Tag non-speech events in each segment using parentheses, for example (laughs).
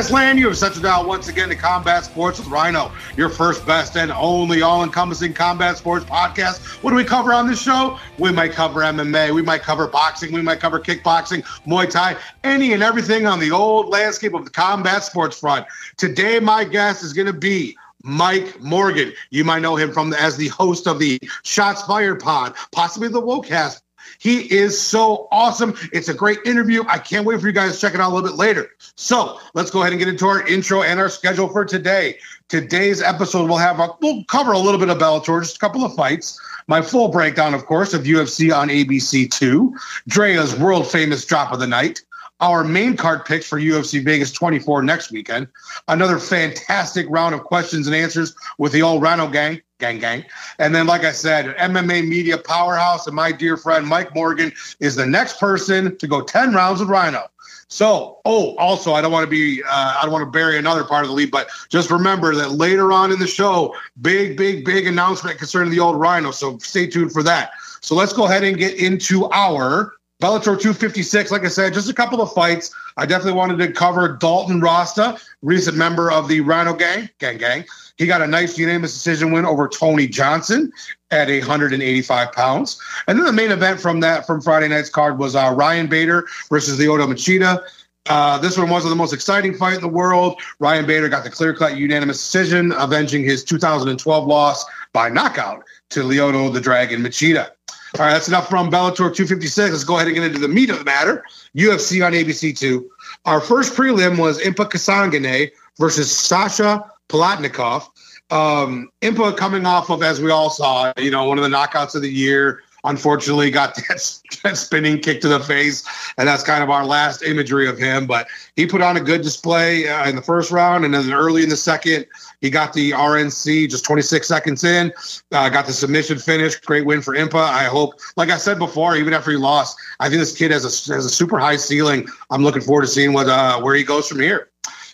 Podcast land, you have settled down once again to Combat Sports with Rhino, your first, best, and only all encompassing combat sports podcast. What do we cover on this show? We might cover MMA, we might cover boxing, we might cover kickboxing, Muay Thai, any and everything on the old landscape of the combat sports front. Today, my guest is going to be Mike Morgan. You might know him from the, as the host of the Shots Fired Pod, possibly the WHOACAST he is so awesome. It's a great interview. I can't wait for you guys to check it out a little bit later. So let's go ahead and get into our intro and our schedule for today. Today's episode will have a, we'll cover a little bit of Bellator, just a couple of fights. My full breakdown, of course, of UFC on ABC two. Drea's world famous drop of the night our main card picks for UFC Vegas 24 next weekend. Another fantastic round of questions and answers with the old Rhino gang, gang, gang. And then, like I said, MMA media powerhouse and my dear friend Mike Morgan is the next person to go 10 rounds with Rhino. So, oh, also, I don't want to be, uh, I don't want to bury another part of the lead, but just remember that later on in the show, big, big, big announcement concerning the old Rhino. So stay tuned for that. So let's go ahead and get into our Bellator 256, like I said, just a couple of fights. I definitely wanted to cover Dalton Rosta, recent member of the Rhino Gang, Gang Gang. He got a nice unanimous decision win over Tony Johnson at 185 pounds. And then the main event from that from Friday night's card was uh, Ryan Bader versus Lyoto Machida. Uh, this one wasn't the most exciting fight in the world. Ryan Bader got the clear-cut unanimous decision, avenging his 2012 loss by knockout to Lyoto the Dragon Machida. All right, that's enough from Bellator 256. Let's go ahead and get into the meat of the matter. UFC on ABC2. Our first prelim was Impa Kasanganay versus Sasha Palatnikov. Um, Impa coming off of, as we all saw, you know, one of the knockouts of the year. Unfortunately, got (laughs) that, that spinning kick to the face, and that's kind of our last imagery of him. But he put on a good display uh, in the first round, and then early in the second, he got the RNC just 26 seconds in, uh, got the submission finish. Great win for Impa. I hope, like I said before, even after he lost, I think this kid has a, has a super high ceiling. I'm looking forward to seeing what uh, where he goes from here.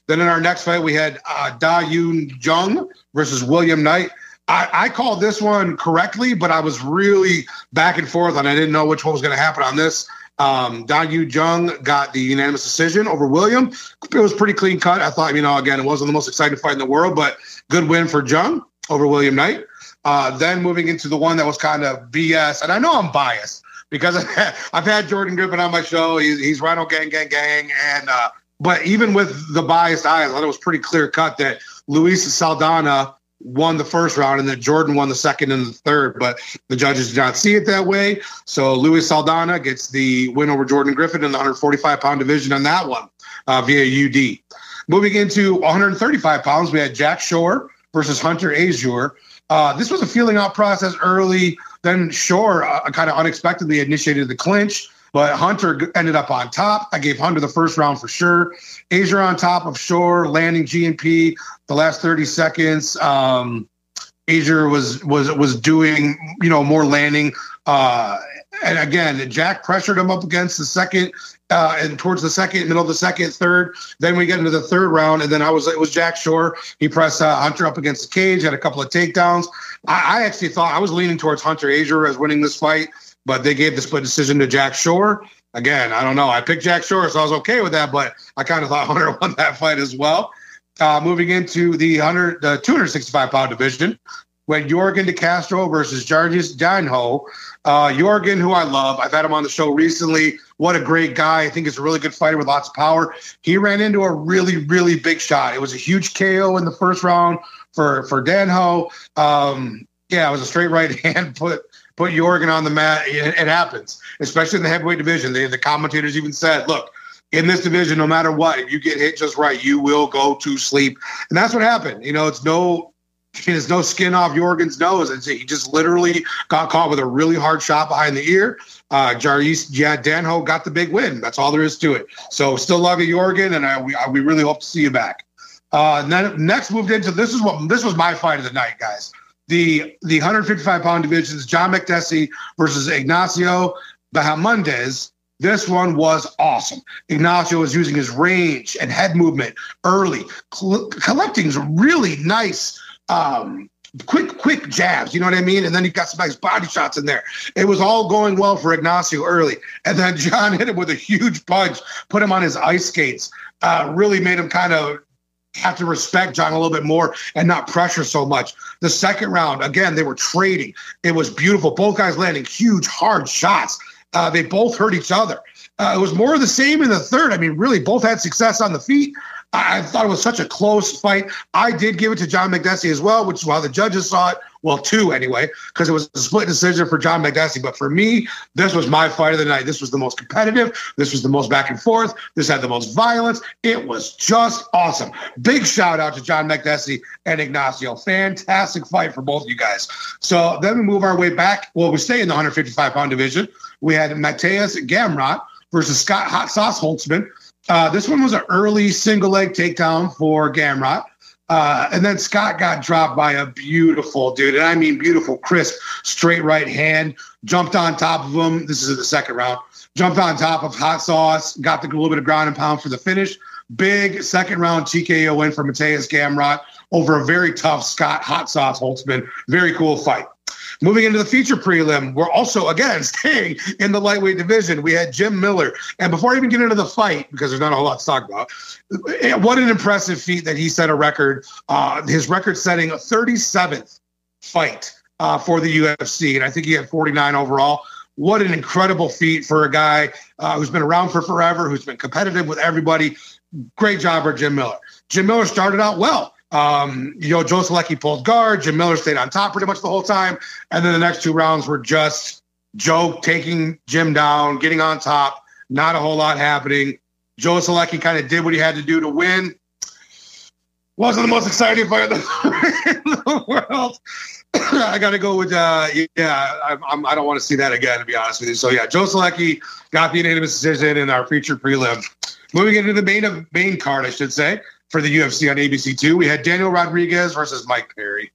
Then in our next fight, we had uh, Da Woon Jung versus William Knight. I, I, called this one correctly, but I was really back and forth, and I didn't know which one was going to happen on this. Um, Da Woon Jung got the unanimous decision over William. It was pretty clean cut. I thought, you know, again, it wasn't the most exciting fight in the world, but good win for Jung over William Knight. Uh, then moving into the one that was kind of BS, and I know I'm biased because (laughs) I've had Jordan Griffin on my show. He's, he's Rhino Gang Gang Gang, and uh, but even with the biased eyes, I thought it was pretty clear cut that Luis Saldana won the first round and that Jordan won the second and the third, but the judges did not see it that way. So Luis Saldana gets the win over Jordan Griffin in the 145 pound division on that one uh, via UD. Moving into 135 pounds, we had Jack Shore versus Hunter Azure. Uh, this was a feeling out process early. Then Shore uh, kind of unexpectedly initiated the clinch. But Hunter ended up on top. I gave Hunter the first round for sure. Azure on top of Shore, landing GNP the last 30 seconds. Um, Azure was was was doing you know more landing. Uh, and again, Jack pressured him up against the second uh, and towards the second, middle of the second, third. Then we get into the third round, and then I was it was Jack Shore. He pressed uh, Hunter up against the cage, had a couple of takedowns. I, I actually thought I was leaning towards Hunter Azure as winning this fight but they gave the split decision to Jack Shore. Again, I don't know. I picked Jack Shore, so I was okay with that, but I kind of thought (laughs) Hunter won that fight as well. Uh, moving into the 100, the 265 pound division, when Yorgan De Castro versus Jarjis Danho. Uh, Yorgan, who I love, I've had him on the show recently. What a great guy. I think he's a really good fighter with lots of power. He ran into a really, really big shot. It was a huge KO in the first round for, for Danho. Um, yeah, it was a straight right (laughs) hand put put Yorgan on the mat. It, it happens, especially in the heavyweight division. The commentators even said, look, in this division, no matter what, if you get hit just right, you will go to sleep. And that's what happened. You know, it's no there's no skin off Yorgan's nose. It's, he just literally got caught with a really hard shot behind the ear. Uh, Jarjis, yeah, Danho got the big win. That's all there is to it. So still love you, Yorgan, and I, we, I, we really hope to see you back. Uh, and then next moved into this is what this was my fight of the night, guys the the 155 pound divisions, John Makdessi versus Ignacio Bahamondes. This one was awesome. Ignacio was using his range and head movement early, cl- collecting some really nice, um, quick, quick jabs. You know what I mean? And then he got some nice body shots in there. It was all going well for Ignacio early, and then (laughs) John hit him with a huge punch, put him on his ice skates. uh, really made him kind of have to respect John a little bit more and not pressure so much. The second round, again, they were trading. It was beautiful. Both guys landing huge, hard shots. Uh, they both hurt each other. Uh, it was more of the same in the third. I mean, really, both had success on the feet. I, I thought it was such a close fight. I did give it to John Makdessi as well, which is why the judges saw it. Well, two anyway, because it was a split decision for John Makdessi. But for me, this was my fight of the night. This was the most competitive. This was the most back and forth. This had the most violence. It was just awesome. Big shout out to John Makdessi and Ignacio. Fantastic fight for both of you guys. So then we move our way back. Well, we stay in the 155 pound division. We had Mateusz Gamrot versus Scott Hot Sauce Holtzman. Uh, this one was an early single leg takedown for Gamrot. Uh, and then Scott got dropped by a beautiful dude, and I mean beautiful, crisp, straight right hand. Jumped on top of him. This is the second round. Jumped on top of Hot Sauce. Got the little bit of ground and pound for the finish. Big second round TKO win for Mateusz Gamrot over a very tough Scott Hot Sauce Holtzman. Very cool fight. Moving into the feature prelim, we're also again (laughs) staying in the lightweight division. We had Jim Miller, and before I even get into the fight, because there's not a whole lot to talk about, eh, what an impressive feat that he set a record. Uh, his record-setting 37th fight uh, for the UFC, and I think he had 49 overall. What an incredible feat for a guy uh, who's been around for forever, who's been competitive with everybody. Great job for Jim Miller. Jim Miller started out well. Um, you know, Joe Solecki pulled guard. Jim Miller stayed on top pretty much the whole time. And then the next two rounds were just Joe taking Jim down, getting on top. Not a whole lot happening. Joe Solecki kind of did what he had to do to win. Wasn't the most exciting fight in the (laughs) world. (coughs) I got to go with, uh, yeah, I, I'm, I do not want to see that again, to be honest with you. So, yeah, Joe Solecki got the unanimous decision in our featured prelim. Moving into the main, main card, I should say for the UFC on ABC two. We had Daniel Rodriguez versus Mike Perry.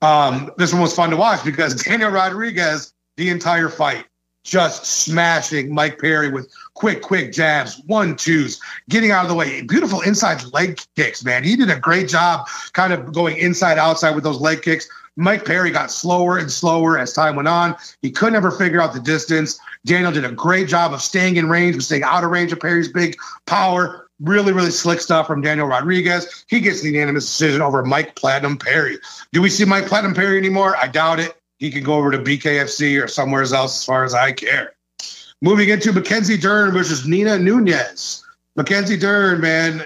Um, this one was fun to watch because (laughs) Daniel Rodriguez, the entire fight, just smashing Mike Perry with quick, quick jabs, one twos, getting out of the way. Beautiful inside leg kicks, man. He did a great job kind of going inside outside with those leg kicks. Mike Perry got slower and slower as time went on. He could never figure out the distance. Daniel did a great job of staying in range, but staying out of range of Perry's big power. Really, really slick stuff from Daniel Rodriguez. He gets the unanimous decision over Mike Platinum Perry. Do we see Mike Platinum Perry anymore? I doubt it. He can go over to BKFC or somewhere else as far as I care. Moving into Mackenzie Dern versus Nina Nunes. Mackenzie Dern, man,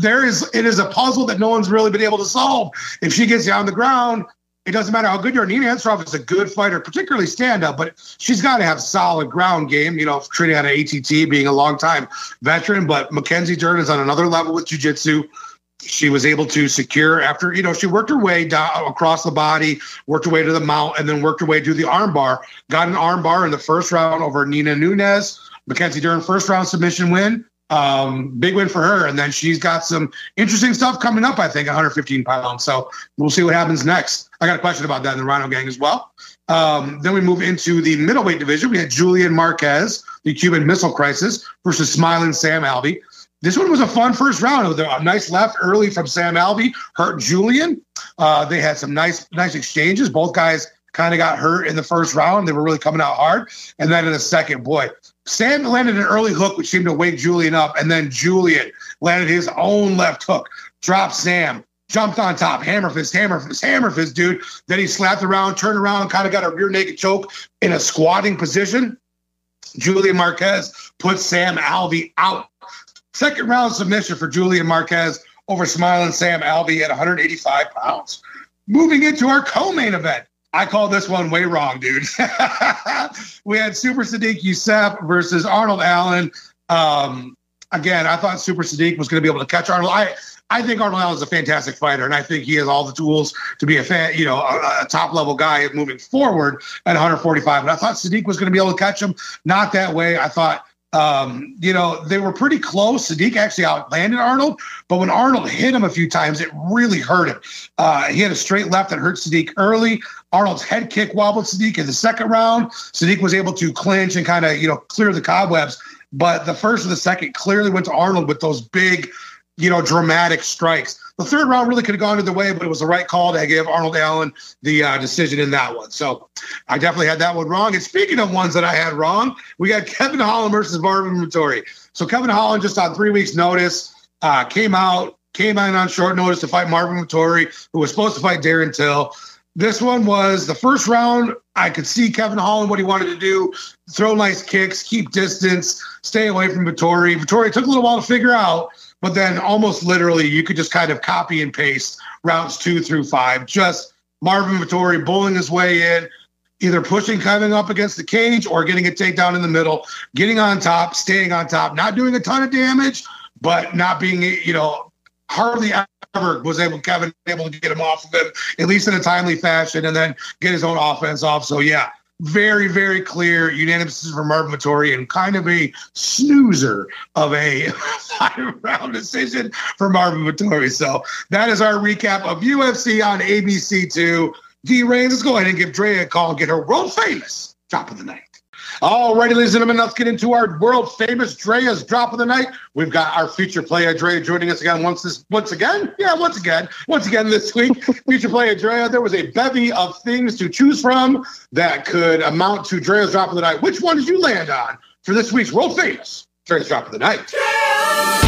there is it is a puzzle that no one's really been able to solve. If she gets you on the ground, it doesn't matter how good you are. Nina Ansaroff is a good fighter, particularly stand up, but she's got to have solid ground game. You know, of ATT, being a long time veteran. But Mackenzie Dern is on another level with jujitsu. She was able to secure after you know she worked her way down across the body, worked her way to the mount, and then worked her way to the armbar. Got an armbar in the first round over Nina Nunes. Mackenzie Dern first round submission win. Um, big win for her. And then she's got some interesting stuff coming up, I think, 115 pounds. So we'll see what happens next. I got a question about that in the Rhino Gang as well. Um, then we move into the middleweight division. We had Julian Marquez, the Cuban Missile Crisis, versus Smiling Sam Alvey. This one was a fun first round. A nice left early from Sam Alvey, hurt Julian. Uh, they had some nice, nice exchanges. Both guys kind of got hurt in the first round. They were really coming out hard. And then in the second, boy, Sam landed an early hook, which seemed to wake Julian up, and then Julian landed his own left hook, dropped Sam, jumped on top, hammer fist, hammer fist, hammer fist, dude. Then he slapped around, turned around, kind of got a rear naked choke in a squatting position. Julian Marquez put Sam Alvey out. Second round submission for Julian Marquez over Smiling Sam Alvey at 185 pounds. Moving into our co-main event, I call this one way wrong, dude. (laughs) we had Super Sodiq Yusuff versus Arnold Allen. Um, again, I thought Super Sodiq was going to be able to catch Arnold. I, I think Arnold Allen is a fantastic fighter, and I think he has all the tools to be a fan, you know, a, a top level guy moving forward at 145. But I thought Sodiq was going to be able to catch him. Not that way. I thought um, you know, they were pretty close. Sodiq actually outlanded Arnold, but when Arnold hit him a few times, it really hurt him. Uh, he had a straight left that hurt Sodiq early. Arnold's head kick wobbled Sodiq in the second round. Sodiq was able to clinch and kind of, you know, clear the cobwebs. But the first and the second clearly went to Arnold with those big, you know, dramatic strikes. The third round really could have gone either way, but it was the right call to give Arnold Allen the uh, decision in that one. So I definitely had that one wrong. And speaking of ones that I had wrong, we got Kevin Holland versus Marvin Vettori. So Kevin Holland just on three weeks' notice uh, came out, came in on short notice to fight Marvin Vettori, who was supposed to fight Darren Till. This one was the first round. I could see Kevin Holland what he wanted to do: throw nice kicks, keep distance, stay away from Vettori. Vettori took a little while to figure out, but then almost literally you could just kind of copy and paste rounds two through five. Just Marvin Vettori bowling his way in, either pushing Kevin up against the cage or getting a takedown in the middle, getting on top, staying on top, not doing a ton of damage, but not being, you know, hardly ever was able Kevin able to get him off of him, at least in a timely fashion, and then get his own offense off. So yeah, very, very clear unanimous for Marvin Vettori and kind of a snoozer of a (laughs) five round decision for Marvin Vettori. So that is our recap of UFC on ABC2. D Reigns, let's go ahead and give Drea a call and get her world famous top of the night. All righty, ladies and gentlemen, let's get into our world famous Drea's drop of the night. We've got our future player Drea joining us again once this once again. Yeah, once again. Once again this week. (laughs) future player Drea. There was a bevy of things to choose from that could amount to Drea's drop of the night. Which one did you land on for this week's world famous Drea's drop of the night? Drop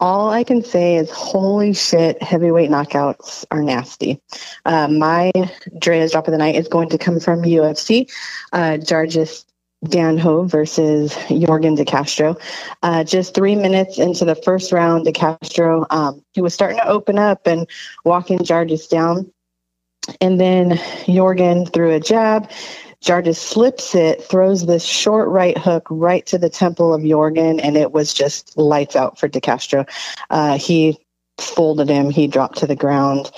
all I can say is, holy shit, heavyweight knockouts are nasty. Uh, my Drea's drop of the night is going to come from UFC. Uh, Jarjis Danho versus Jorgen De Castro. Uh, just three minutes into the first round, De Castro, um, he was starting to open up and walking Jarjis down. And then Jorgen threw a jab. Jarjis slips it, throws this short right hook right to the temple of Yorgan, and it was just lights out for DeCastro. Uh, he folded him, he dropped to the ground,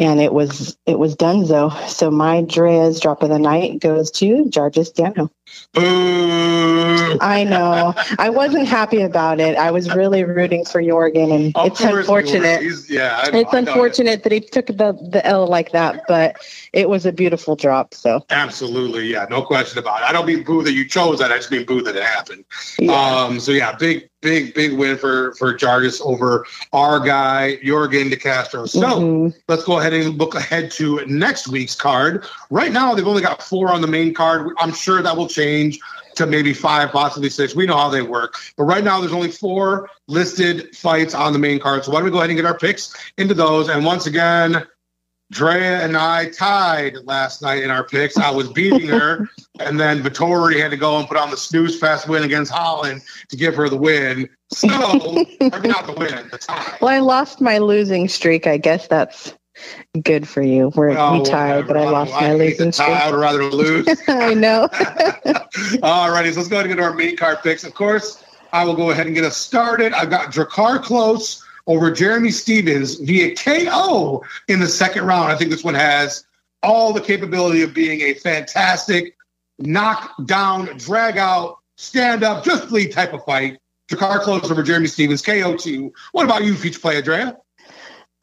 and it was it was Dunzo. So my Drea's drop of the night goes to Jarjis Danho. Boo. I know. I wasn't happy about it. I was really rooting for Yorgan, and Of it's unfortunate. you were. He's- Yeah, know, It's unfortunate that he took the, the L like that, but it was a beautiful drop. So Absolutely, yeah, no question about it. I don't mean boo that you chose that. I just mean boo that it happened. yeah. Um, so yeah, big, big, big win for for Jarjis over our guy Jorgen De Castro. So Mhm. let's go ahead and look ahead to next week's card. Right now, they've only got four on the main card. I'm sure that will change to maybe five, possibly six. We know how they work. But right now, there's only four listed fights on the main card. So why don't we go ahead and get our picks into those? And once again, Drea and I tied last night in our picks. I was beating her, (laughs) and then Vettori had to go and put on the snooze fest win against Holland to give her the win. So, (laughs) I mean, not the win, the tie. Well, I lost my losing streak. I guess that's good for you. We're Oh, we tied, but I lost I my losing tie. I would rather lose. (laughs) I know. (laughs) All righty, so let's go ahead and get our main card picks. Of course, I will go ahead and get us started. I've got Drakkar Klose over Jeremy Stephens via KO in the second round. I think this one has all the capability of being a fantastic knock down, drag out, stand up, just lead type of fight. Drakkar Klose over Jeremy Stephens, KO two. What about you, future player, Drea?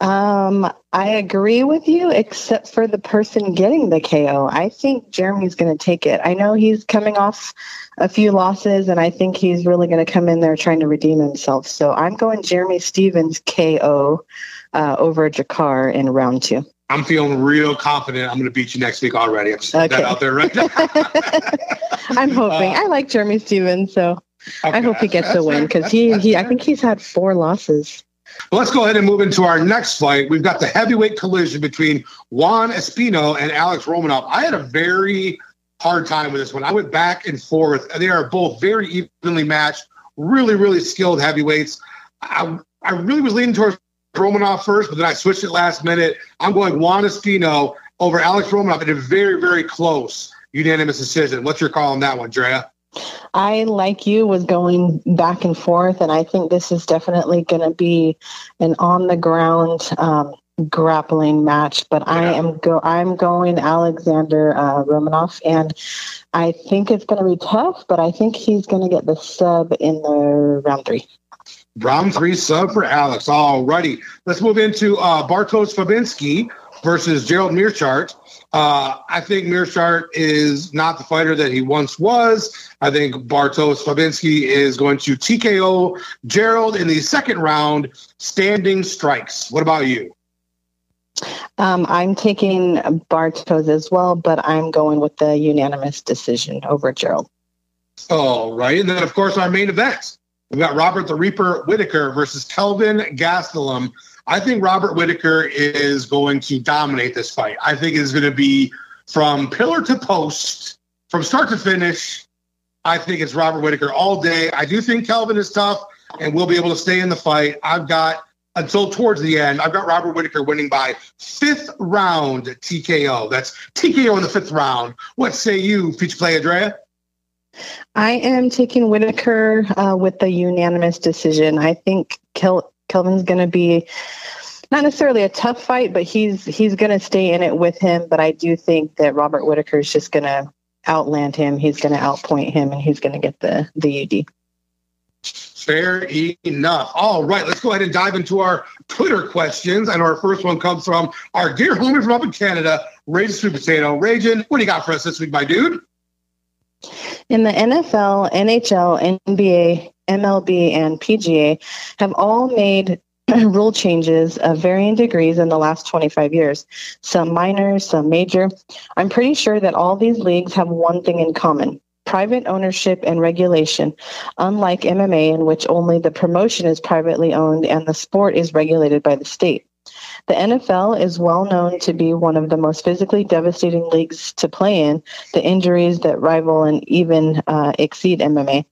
Um, I agree with you, except for the person getting the KO. I think Jeremy's going to take it. I know he's coming off a few losses, and I think he's really going to come in there trying to redeem himself. So I'm going Jeremy Stephens KO uh, over Jakar in round two. I'm feeling real confident. I'm going to beat you next week already. I'm just putting that out there right now. (laughs) I'm hoping. Uh, I like Jeremy Stephens, so I hope he gets a win because he, he I think he's had four losses. Well, let's go ahead and move into our next fight. We've got the heavyweight collision between Juan Espino and Alex Romanov. I had a very hard time with this one. I went back and forth. They are both very evenly matched, really, really skilled heavyweights. I, I really was leaning towards Romanov first, but then I switched it last minute. I'm going Juan Espino over Alex Romanov in a very, very close unanimous decision. What's your call on that one, Drea? I, like you, was going back and forth, and I think this is definitely going to be an on the ground um, grappling match. But I am go I'm going Alexander uh, Romanov, and I think it's going to be tough. But I think he's going to get the sub in the round three. Round three sub for Alex. All righty. Let's move into uh, Bartosz Fabinski versus Gerald Meerschaert. Uh, I think Meerschaert is not the fighter that he once was. I think Bartosz Fabinski is going to TKO Gerald in the second round, standing strikes. What about you? Um, I'm taking Bartos as well, but I'm going with the unanimous decision over Gerald. All right. And then, of course, our main event. We've got Robert the Reaper Whitaker versus Kelvin Gastelum. I think Robert Whitaker is going to dominate this fight. I think it's going to be from pillar to post, from start to finish. I think it's Robert Whitaker all day. I do think Kelvin is tough and will be able to stay in the fight. I've got until towards the end, I've got Robert Whitaker winning by fifth round TKO. That's TKO in the fifth round. What say you, feature play, Andrea? I am taking Whitaker uh, with the unanimous decision. I think Kel- Kelvin's going to be not necessarily a tough fight, but he's he's going to stay in it with him. But I do think that Robert Whitaker is just going to outland him. He's going to outpoint him, and he's going to get the the UD. Fair enough. All right, let's go ahead and dive into our Twitter questions. And our first one comes from our dear homie from up in Canada, Raging Sweet Potato. Raging, what do you got for us this week, my dude? In the NFL, NHL, NBA, MLB, and PGA have all made (clears throat) rule changes of varying degrees in the last 25 years, some minor, some major. I'm pretty sure that all these leagues have one thing in common private ownership and regulation, unlike MMA, in which only the promotion is privately owned and the sport is regulated by the state. The NFL is well known to be one of the most physically devastating leagues to play in, the injuries that rival and even uh, exceed MMA.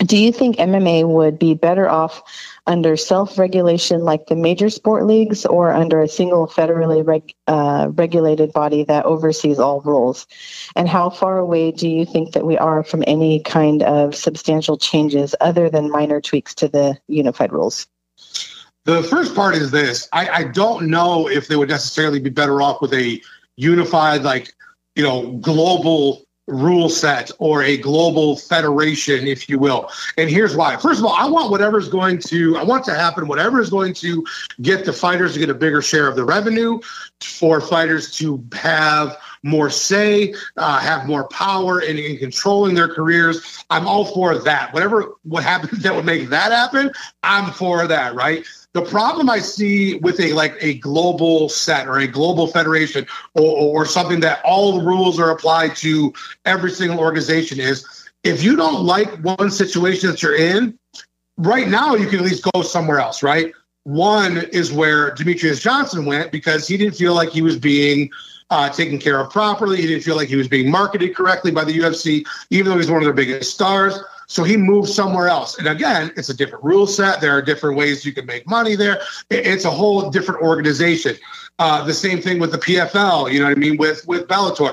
Do you think MMA would be better off under self regulation like the major sport leagues or under a single federally reg, uh, regulated body that oversees all rules? And how far away do you think that we are from any kind of substantial changes other than minor tweaks to the unified rules? The first part is this I, I don't know if they would necessarily be better off with a unified, like, you know, global rule set or a global federation, if you will. And here's why. First of all, I want whatever's going to, I want to happen, whatever is going to get the fighters to get a bigger share of the revenue, for fighters to have more say, uh, have more power in, in controlling their careers. I'm all for that. Whatever what happens (laughs) that would make that happen, I'm for that, right? The problem I see with a like a global set or a global federation or, or something that all the rules are applied to every single organization is if you don't like one situation that you're in, right now you can at least go somewhere else, right? One is where Demetrious Johnson went because he didn't feel like he was being uh, taken care of properly. He didn't feel like he was being marketed correctly by the UFC, even though he's one of their biggest stars. So he moved somewhere else. And again, it's a different rule set. There are different ways you can make money there. It's a whole different organization. Uh, the same thing with the PFL, you know what I mean, with with Bellator.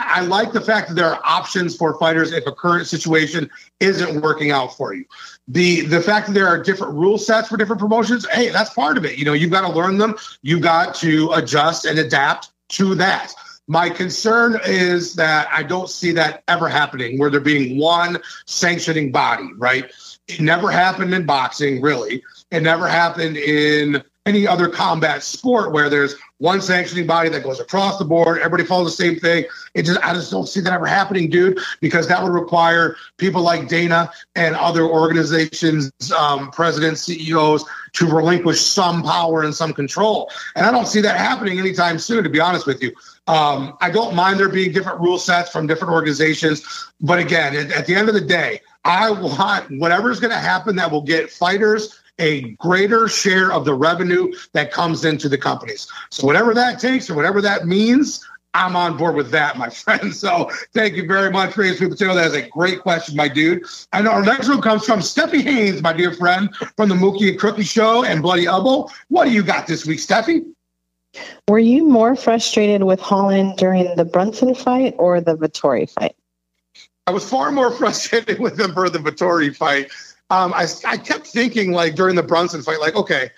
I like the fact that there are options for fighters if a current situation isn't working out for you. The the fact that there are different rule sets for different promotions, hey, that's part of it. You know, you've got to learn them. You've got to adjust and adapt to that. My concern is that I don't see that ever happening where there being one sanctioning body, right? It never happened in boxing, really. It never happened in any other combat sport where there's one sanctioning body that goes across the board, everybody follows the same thing. It just I just don't see that ever happening, dude, because that would require people like Dana and other organizations, um, presidents, CEOs to relinquish some power and some control. And I don't see that happening anytime soon, to be honest with you. Um, I don't mind there being different rule sets from different organizations. But again, at, at the end of the day, I want whatever's going to happen that will get fighters a greater share of the revenue that comes into the companies. So whatever that takes or whatever that means, I'm on board with that, my (laughs) friend. So thank you very much, Ray Sweet Potato. That is a great question, my dude. And our next one comes from Steffi Haynes, my dear friend, from the Mookie and Crookie Show and Bloody Elbow. What do you got this week, Steffi? Were you more frustrated with Holland during the Brunson fight or the Vettori fight? I was far more (laughs) frustrated with him for the Vettori fight. Um, I, I kept thinking, like, during the Brunson fight, like, okay,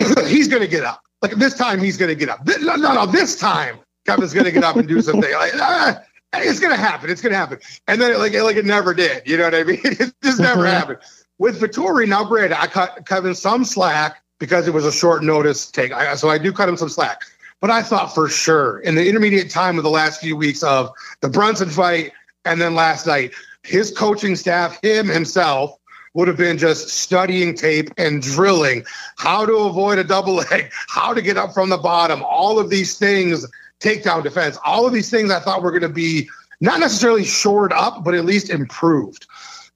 (clears throat) he's going to get up. Like, this time he's going to get up. No, no, no, this time Kevin's going to get up and do something. Like, ah, it's going to happen. It's going to happen. And then, it, like, it, like it never did. You know what I mean? (laughs) It just (laughs) never happened. With Vettori, now, granted, I cut Kevin some slack because it was a short notice take. I, so I do cut him some slack. But I thought for sure in the intermediate time of the last few weeks of the Brunson fight and then last night, his coaching staff, him himself, would have been just studying tape and drilling how to avoid a double leg, (laughs) how to get up from the bottom, all of these things, takedown defense, all of these things I thought were going to be not necessarily shored up, but at least improved.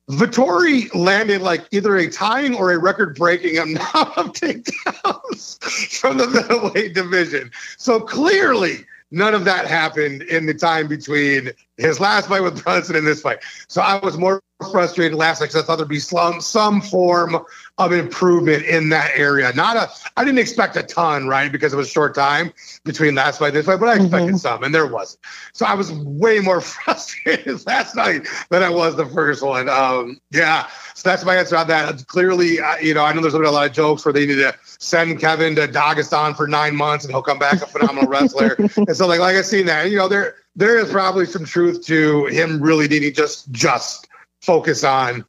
Vettori landed like either a tying or a record breaking (laughs) amount of takedowns (laughs) from the middleweight division. So clearly, none of that happened in the time between his last fight with Brunson and this fight. So I was more frustrated last night because I thought there'd be some some form of improvement in that area. Not a, I didn't expect a ton, right, because it was a short time between last fight and this fight, but I expected mm-hmm. some, and there wasn't. So I was way more (laughs) frustrated last night than I was the first one. Um, yeah, so that's my answer on that. Clearly, uh, you know, I know there's a lot of jokes where they need to send Kevin to Dagestan for nine months and he'll come back a phenomenal wrestler. and so, like, like I've seen that, you know, there there is probably some truth to him really needing just just focus on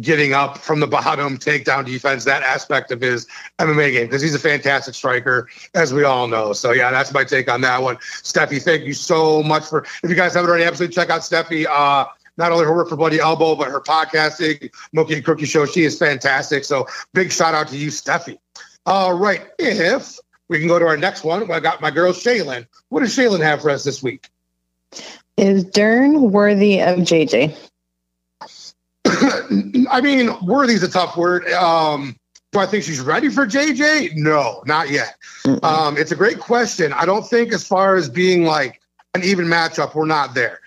getting up from the bottom, takedown defense, that aspect of his MMA game, because he's a fantastic striker, as we all know. So, yeah, that's my take on that one. Steffi, thank you so much for, if you guys haven't already, absolutely check out Steffi. Uh, not only her work for Bloody Elbow, but her podcasting, Mookie and Crookie Show. She is fantastic. So, big shout out to you, Steffi. All right. If we can go to our next one, I got my girl, Shaylin. What does Shaylin have for us this week? Is Dern worthy of JJ? (coughs) I mean, worthy is a tough word. Um, do I think she's ready for JJ? No, not yet. Um, it's a great question. I don't think, as far as being like an even matchup, we're not there.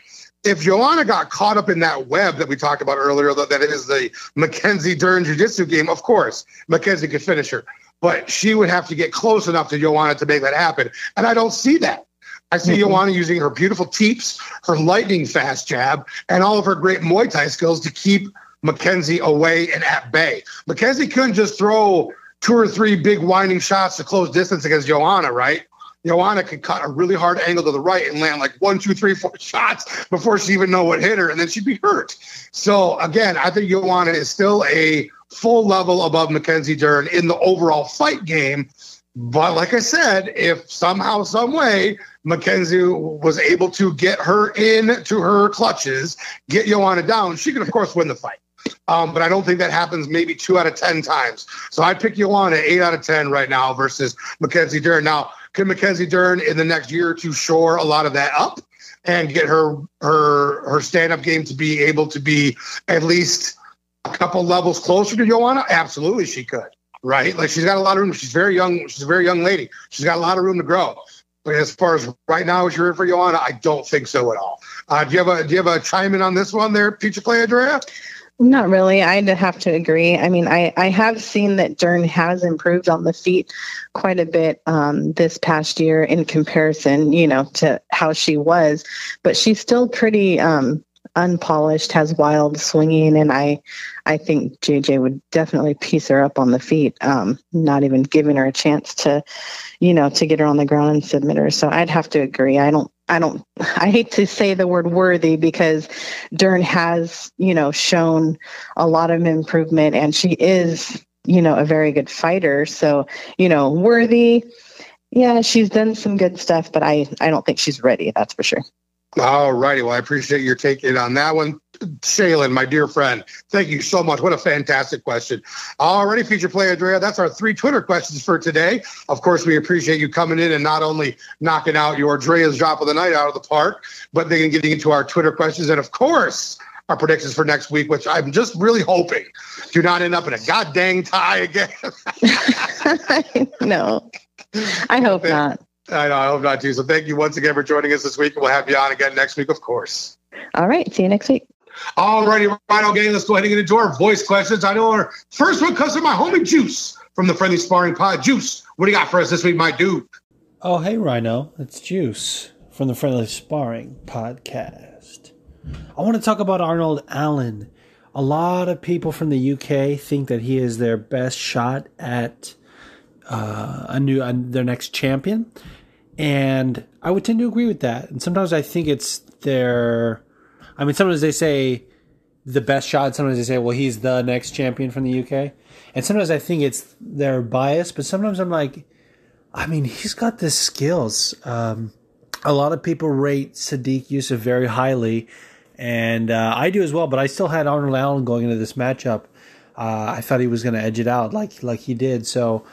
If Joanna got caught up in that web that we talked about earlier, that, that is the Mackenzie Dern Jiu Jitsu game, of course, Mackenzie could finish her. But she would have to get close enough to Joanna to make that happen. And I don't see that. I see mm-hmm. Joanna using her beautiful teeps, her lightning fast jab, and all of her great Muay Thai skills to keep Mackenzie away and at bay. Mackenzie couldn't just throw two or three big winding shots to close distance against Joanna, right? Joanna could cut a really hard angle to the right and land like one, two, three, four (laughs) shots before she even know what hit her, and then she'd be hurt. So again, I think Joanna is still a full level above Mackenzie Dern in the overall fight game. But like I said, if somehow, some way, Mackenzie was able to get her in to her clutches, get Joanna down, she can of course win the fight. Um, but I don't think that happens maybe two out of 10 times. So I pick Joanna eight out of 10 right now versus Mackenzie Dern. Now, can Mackenzie Dern in the next year or two shore a lot of that up and get her her her stand-up game to be able to be at least a couple levels closer to Joanna? Absolutely she could right? Like she's got a lot of room. She's very young. She's a very young lady. She's got a lot of room to grow. But as far as right now, as you're in for Joanna, I don't think so at all. Uh, do you have a do you have a chime in on this one there, Peach Clay Andrea? Not really. I'd have to agree. I mean, I, I have seen that Dern has improved on the feet quite a bit um, this past year in comparison, you know, to how she was, but she's still pretty um, unpolished, has wild swinging, and I I think JJ would definitely piece her up on the feet, um, not even giving her a chance to, you know, to get her on the ground and submit her. So I'd have to agree. I don't, I don't, (laughs) I hate to say the word worthy because Dern has, you know, shown a lot of improvement and she is, you know, a very good fighter. So, you know, worthy. Yeah, she's done some good stuff, but I, I don't think she's ready. That's for sure. All righty. Well, I appreciate your taking on that one. Shaylin, my dear friend, thank you so much. What a fantastic question. Already, feature play, Andrea. That's our three Twitter questions for today. Of course, we appreciate you coming in and not only knocking out your Drea's drop of the night out of the park, but then getting into our Twitter questions. And of course, our predictions for next week, which I'm just really hoping do not end up in a goddamn tie again. (laughs) no, I hope (laughs) not. I know. I hope not too. So thank you once again for joining us this week. We'll have you on again next week, of course. All right. See you next week. All righty, Rhino Gang. Let's go ahead and get into our voice questions. I know our first one comes from my homie Juice from the Friendly Sparring Pod. Juice, what do you got for us this week, my dude? Oh, hey, Rhino. It's Juice from the Friendly Sparring Podcast. I want to talk about Arnold Allen. A lot of people from the UK think that he is their best shot at uh, a new uh, their next champion. And I would tend to agree with that. And sometimes I think it's their. I mean, sometimes they say the best shot. Sometimes they say, well, he's the next champion from the UK. And sometimes I think it's their bias. But sometimes I'm like, I mean, he's got the skills. Um, a lot of people rate Sodiq Yusuff very highly. And uh, I do as well. But I still had Arnold Allen going into this matchup. Uh, I thought he was going to edge it out like like he did. So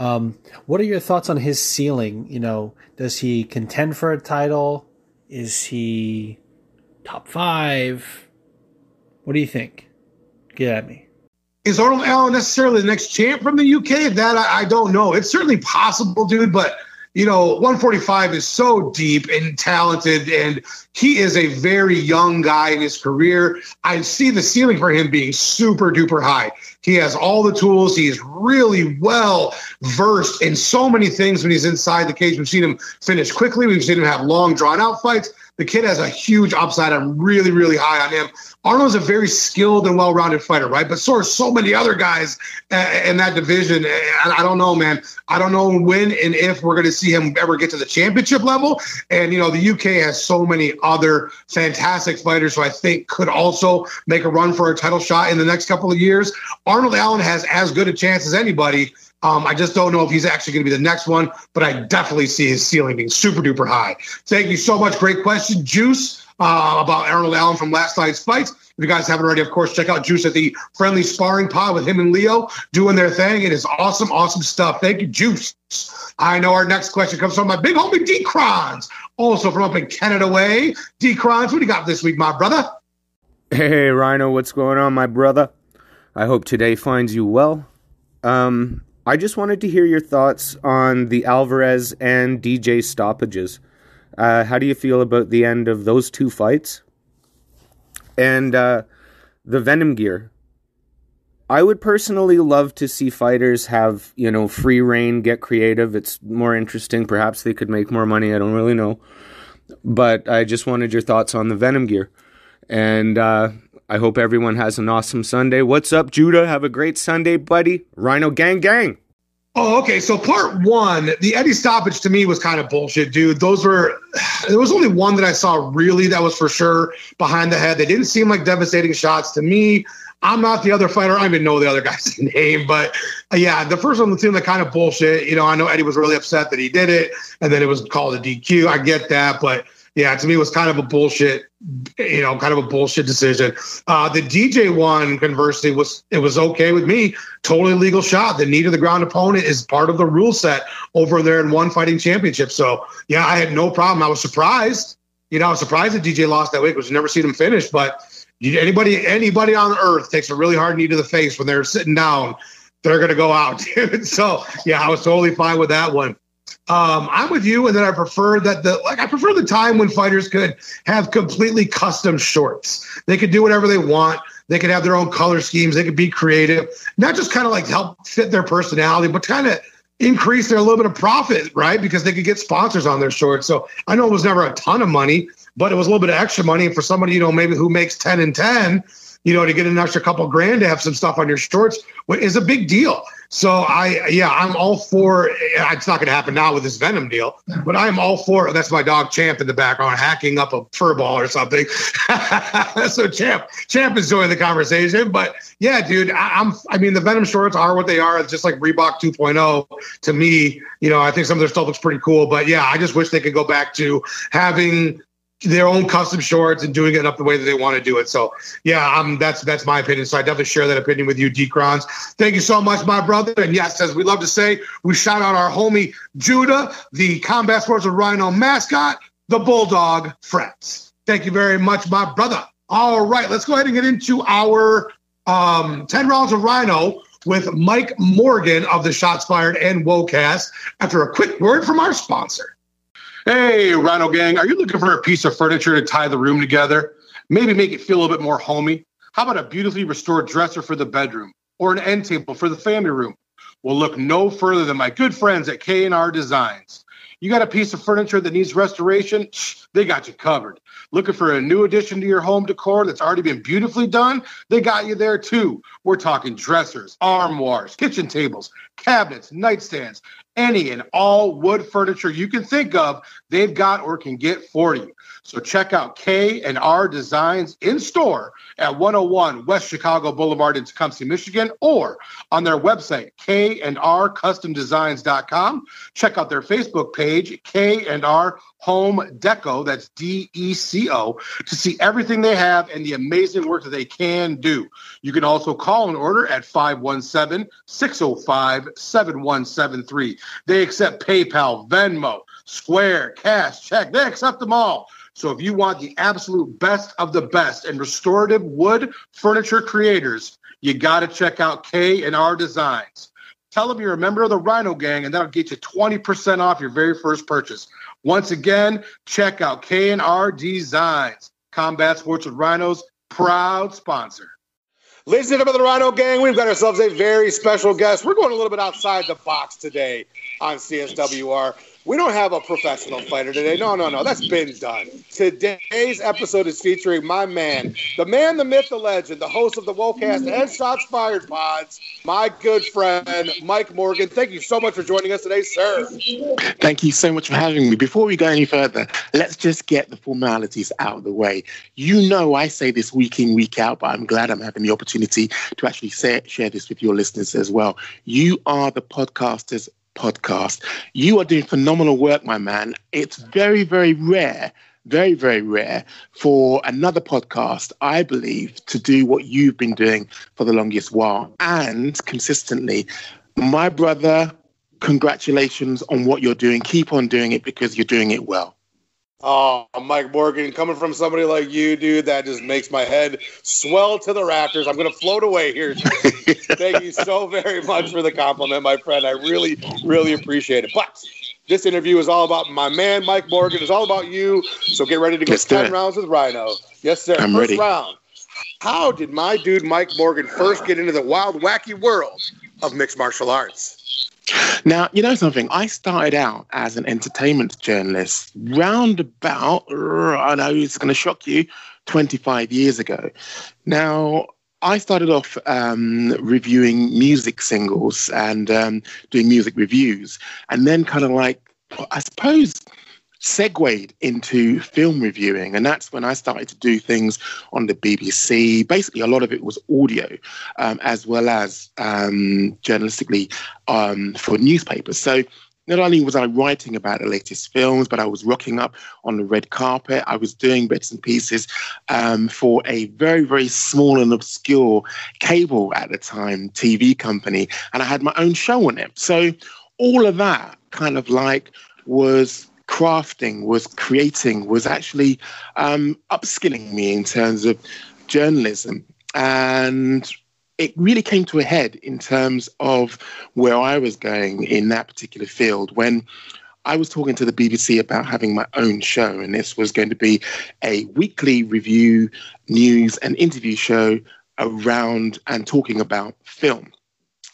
um, what are your thoughts on his ceiling? You know, does he contend for a title? Is he top five. What do you think? Get at me. Is Arnold Allen necessarily the next champ from the UK? That I, I don't know. It's certainly possible, dude, but you know, 145 is so deep and talented, and he is a very young guy in his career. I see the ceiling for him being super duper high. He has all the tools. He is really well versed in so many things when he's inside the cage. We've seen him finish quickly. We've seen him have long, drawn out fights. The kid has a huge upside. I'm really, really high on him. Arnold's a very skilled and well-rounded fighter, right? But so are so many other guys uh, in that division. I don't know, man. I don't know when and if we're going to see him ever get to the championship level. And you know, the UK has so many other fantastic fighters who I think could also make a run for a title shot in the next couple of years. Arnold Allen has as good a chance as anybody. Um, I just don't know if he's actually going to be the next one, but I definitely see his ceiling being super duper high. Thank you so much. Great question, Juice, uh, about Arnold Allen from last night's fights. If you guys haven't already, of course, check out Juice at the Friendly Sparring Pod with him and Leo doing their thing. It is awesome, awesome stuff. Thank you, Juice. I know our next question comes from my big homie D Crons, also from up in Canada way. D Crons, what do you got this week, my brother? Hey, Rhino, what's going on, my brother? I hope today finds you well. Um, I just wanted to hear your thoughts on the Alvarez and DJ stoppages. Uh, how do you feel about the end of those two fights? And uh, the Venum gear. I would personally love to see fighters have, you know, free reign, get creative. It's more interesting. Perhaps they could make more money. I don't really know. But I just wanted your thoughts on the Venum gear. And uh, I hope everyone has an awesome Sunday. What's up, Judah? Have a great Sunday, buddy. Rhino Gang Gang. Oh, okay. So part one, the Eddie stoppage to me was kind of bullshit, dude. Those were there was only one that I saw really that was for sure behind the head. They didn't seem like devastating shots to me. I'm not the other fighter. I even know the other (laughs) guy's name, but uh, yeah, the first one seemed like kind of bullshit. You know, I know Eddie was really upset that he did it, and then it was called a DQ. I get that, but yeah, to me, was kind of a bullshit, you know, kind of a bullshit decision. Uh, the DJ one, conversely, was it was okay with me. Totally legal shot. The knee to the ground opponent is part of the rule set over there in one fighting championship. So yeah, I had no problem. I was surprised. You know, I was surprised that DJ lost that week because you never seen him finish. But anybody, anybody on earth takes a really hard knee to the face when they're sitting down, they're to go out. (laughs) so yeah, I was totally fine with that one. Um, I'm with you, and then I prefer that the like I prefer the time when fighters could have completely custom shorts. They could do whatever they want. They could have their own color schemes. They could be creative, not just kind of like help fit their personality, but kind of increase their little bit of profit, right? Because they could get sponsors on their shorts. So I know it was never a ton of money, but it was a little bit of extra money. For somebody, you know, maybe who makes 10 and 10, you know, to get an extra couple grand to have some stuff on your shorts is a big deal. So I, yeah, I'm all for. Eh, it's not going to happen now with this Venum deal, but I'm all for. That's my dog Champ in the background hacking up a fur ball or something. (laughs) so Champ, Champ is joining the conversation. But yeah, dude, I, I'm. I mean, the Venum shorts are what they are. It's just like Reebok 2.0 to me. You know, I think some of their stuff looks pretty cool. But yeah, I just wish they could go back to having their own custom shorts and doing it up the way that they want to do it. So yeah, um, that's that's my opinion. So I definitely share that opinion with you, D Crons. Thank you so much, my brother. And yes, as we love to say, we shout out our homie Judah, the Combat Sports of Rhino mascot, the Bulldog Friends. Thank you very much, my brother. All right, let's go ahead and get into our um, 10 rounds of Rhino with Mike Morgan of the Shots Fired and WHOACAST after a quick word from our sponsor. Hey, Rhino Gang, are you looking for a piece of furniture to tie the room together? Maybe make it feel a little bit more homey? How about a beautifully restored dresser for the bedroom or an end table for the family room? Well, look no further than my good friends at K&R Designs. You got a piece of furniture that needs restoration? They got you covered. Looking for a new addition to your home decor that's already been beautifully done? They got you there too. We're talking dressers, armoires, kitchen tables, cabinets, nightstands, any and all wood furniture you can think of, they've got or can get for you. So check out K and R Designs in store at 101 West Chicago Boulevard in Tecumseh, Michigan, or on their website, K and R CustomDesigns.com. Check out their Facebook page, K and R Home Deco, that's D E C O, to see everything they have and the amazing work that they can do. You can also call an order at 517 605 7173. They accept PayPal, Venmo, Square, Cash, Check. They accept them all. So if you want the absolute best of the best and restorative wood furniture creators, you got to check out K and R Designs. Tell them you're a member of the Rhino Gang, and that'll get you 20% off your very first purchase. Once again, check out K and R Designs. Combat Sports with Rhinos, proud sponsor. Ladies and gentlemen of the Rhino Gang, we've got ourselves a very special guest. We're going a little bit outside the box today on CSWR. We don't have a professional fighter today. No, no, no. That's been done. Today's episode is featuring my man, the man, the myth, the legend, the host of the WHOACAST and Shots Fired Pods, my good friend, Mike Morgan. Thank you so much for joining us today, sir. Thank you so much for having me. Before we go any further, let's just get the formalities out of the way. You know, I say this week in, week out, but I'm glad I'm having the opportunity to actually say, share this with your listeners as well. You are the podcasters podcast. You are doing phenomenal work, my man. It's very, very rare, very, very rare for another podcast, I believe, to do what you've been doing for the longest while and consistently. My brother, congratulations on what you're doing. Keep on doing it because you're doing it well. Oh, Mike Morgan, coming from somebody like you, dude, that just makes my head swell to the rafters. I'm going to float away here. (laughs) Thank you so very much for the compliment, my friend. I really, really appreciate it. But this interview is all about my man, Mike Morgan. It's all about you. So get ready to go Let's 10 it. rounds with Rhino. Yes, sir. I'm First ready. round. How did my dude, Mike Morgan, first get into the wild, wacky world of mixed martial arts? Now, you know something? I started out as an entertainment journalist round about, I know it's going to shock you, 25 years ago. Now, I started off um, reviewing music singles and um, doing music reviews, and then kind of like, I suppose, segued into film reviewing. And that's when I started to do things on the BBC. Basically, a lot of it was audio, um, as well as um, journalistically um, for newspapers. So not only was I writing about the latest films, but I was rocking up on the red carpet. I was doing bits and pieces um, for a very, very small and obscure cable at the time TV company, and I had my own show on it. So all of that kind of like was crafting, was creating, was actually um, upskilling me in terms of journalism. And it really came to a head in terms of where I was going in that particular field when I was talking to the BBC about having my own show, and this was going to be a weekly review, news, and interview show around and talking about film.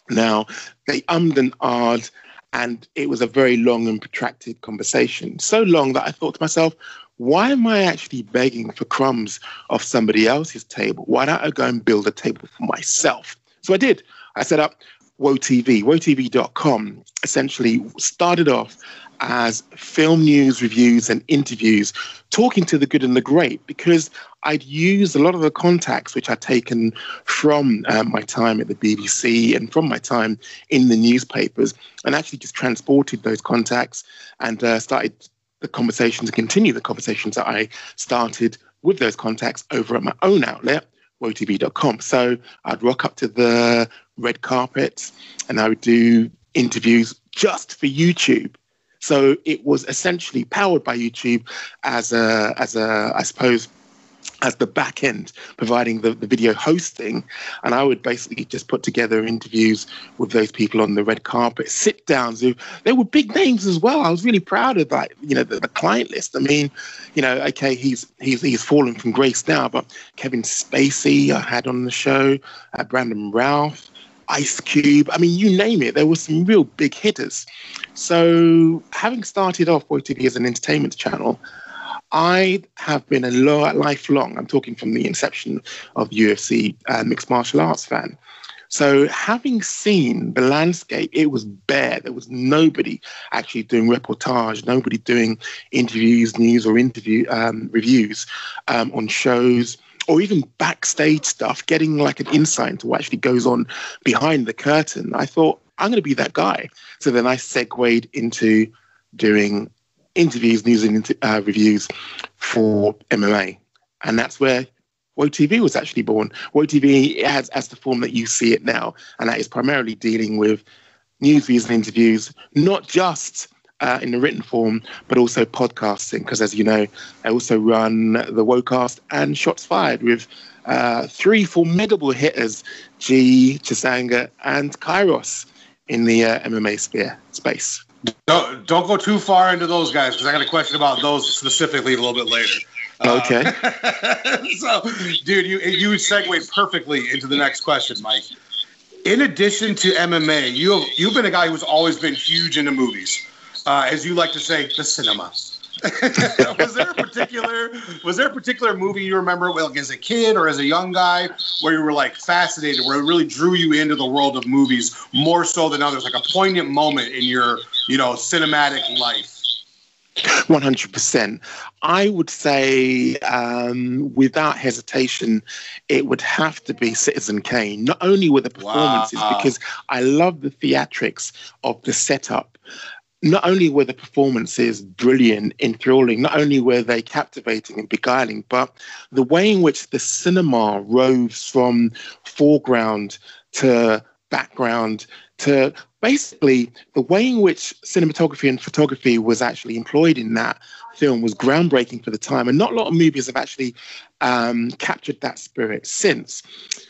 Now, they ummed and ahed, and it was a very long and protracted conversation. So long that I thought to myself, why am I actually begging for crumbs off somebody else's table? Why don't I go and build a table for myself? So I did. I set up WhoaTV, WhoaTV.com, essentially started off as film news reviews and interviews, talking to the good and the great, because I'd used a lot of the contacts which I'd taken from um, my time at the BBC and from my time in the newspapers, and actually just transported those contacts and uh, started the conversations and continue the conversations that I started with those contacts over at my own outlet, whoatv.com. So I'd rock up to the red carpet and I would do interviews just for YouTube. So it was essentially powered by YouTube as a, as a, I suppose, as the back end, providing the, the video hosting. And I would basically just put together interviews with those people on the red carpet, sit downs. They were big names as well. I was really proud of that, you know, the, the client list. I mean, you know, okay, he's he's he's fallen from grace now, but Kevin Spacey I had on the show, uh, Brandon Routh, Ice Cube. I mean, you name it. There were some real big hitters. So, having started off WhoaTV as an entertainment channel, I have been a lifelong, I'm talking from the inception of UFC, uh, mixed martial arts fan. So, having seen the landscape, it was bare. There was nobody actually doing reportage, nobody doing interviews, news, or interview um, reviews um, on shows, or even backstage stuff, getting like an insight into what actually goes on behind the curtain. I thought, I'm going to be that guy. So then I segued into doing interviews, news, and uh, reviews for MMA. And that's where WhoaTV was actually born. WhoaTV has as the form that you see it now, and that is primarily dealing with news, reviews, and interviews, not just uh, in the written form, but also podcasting. Because as you know, I also run the WHOACAST and Shots Fired with uh, three formidable hitters: G, Chisanga, and Kairos in the uh, MMA sphere space. Don't, don't go too far into those guys because I got a question about those specifically a little bit later. Uh, Okay. (laughs) so, dude, you you segued perfectly into the next question, Mike. In addition to MMA, you have you've been a guy who's always been huge into movies, uh, as you like to say, the cinema. (laughs) was there a particular was there a particular movie you remember like as a kid or as a young guy where you were like fascinated where it really drew you into the world of movies more so than others like a poignant moment in your you know cinematic life 100%. I would say, um, without hesitation, it would have to be Citizen Kane. Not only with the performances, Wow. because I love the theatrics of the setup. Not only were the performances brilliant, enthralling, not only were they captivating and beguiling, but the way in which the cinema roves from foreground to background to basically the way in which cinematography and photography was actually employed in that film was groundbreaking for the time. And not a lot of movies have actually um, captured that spirit since.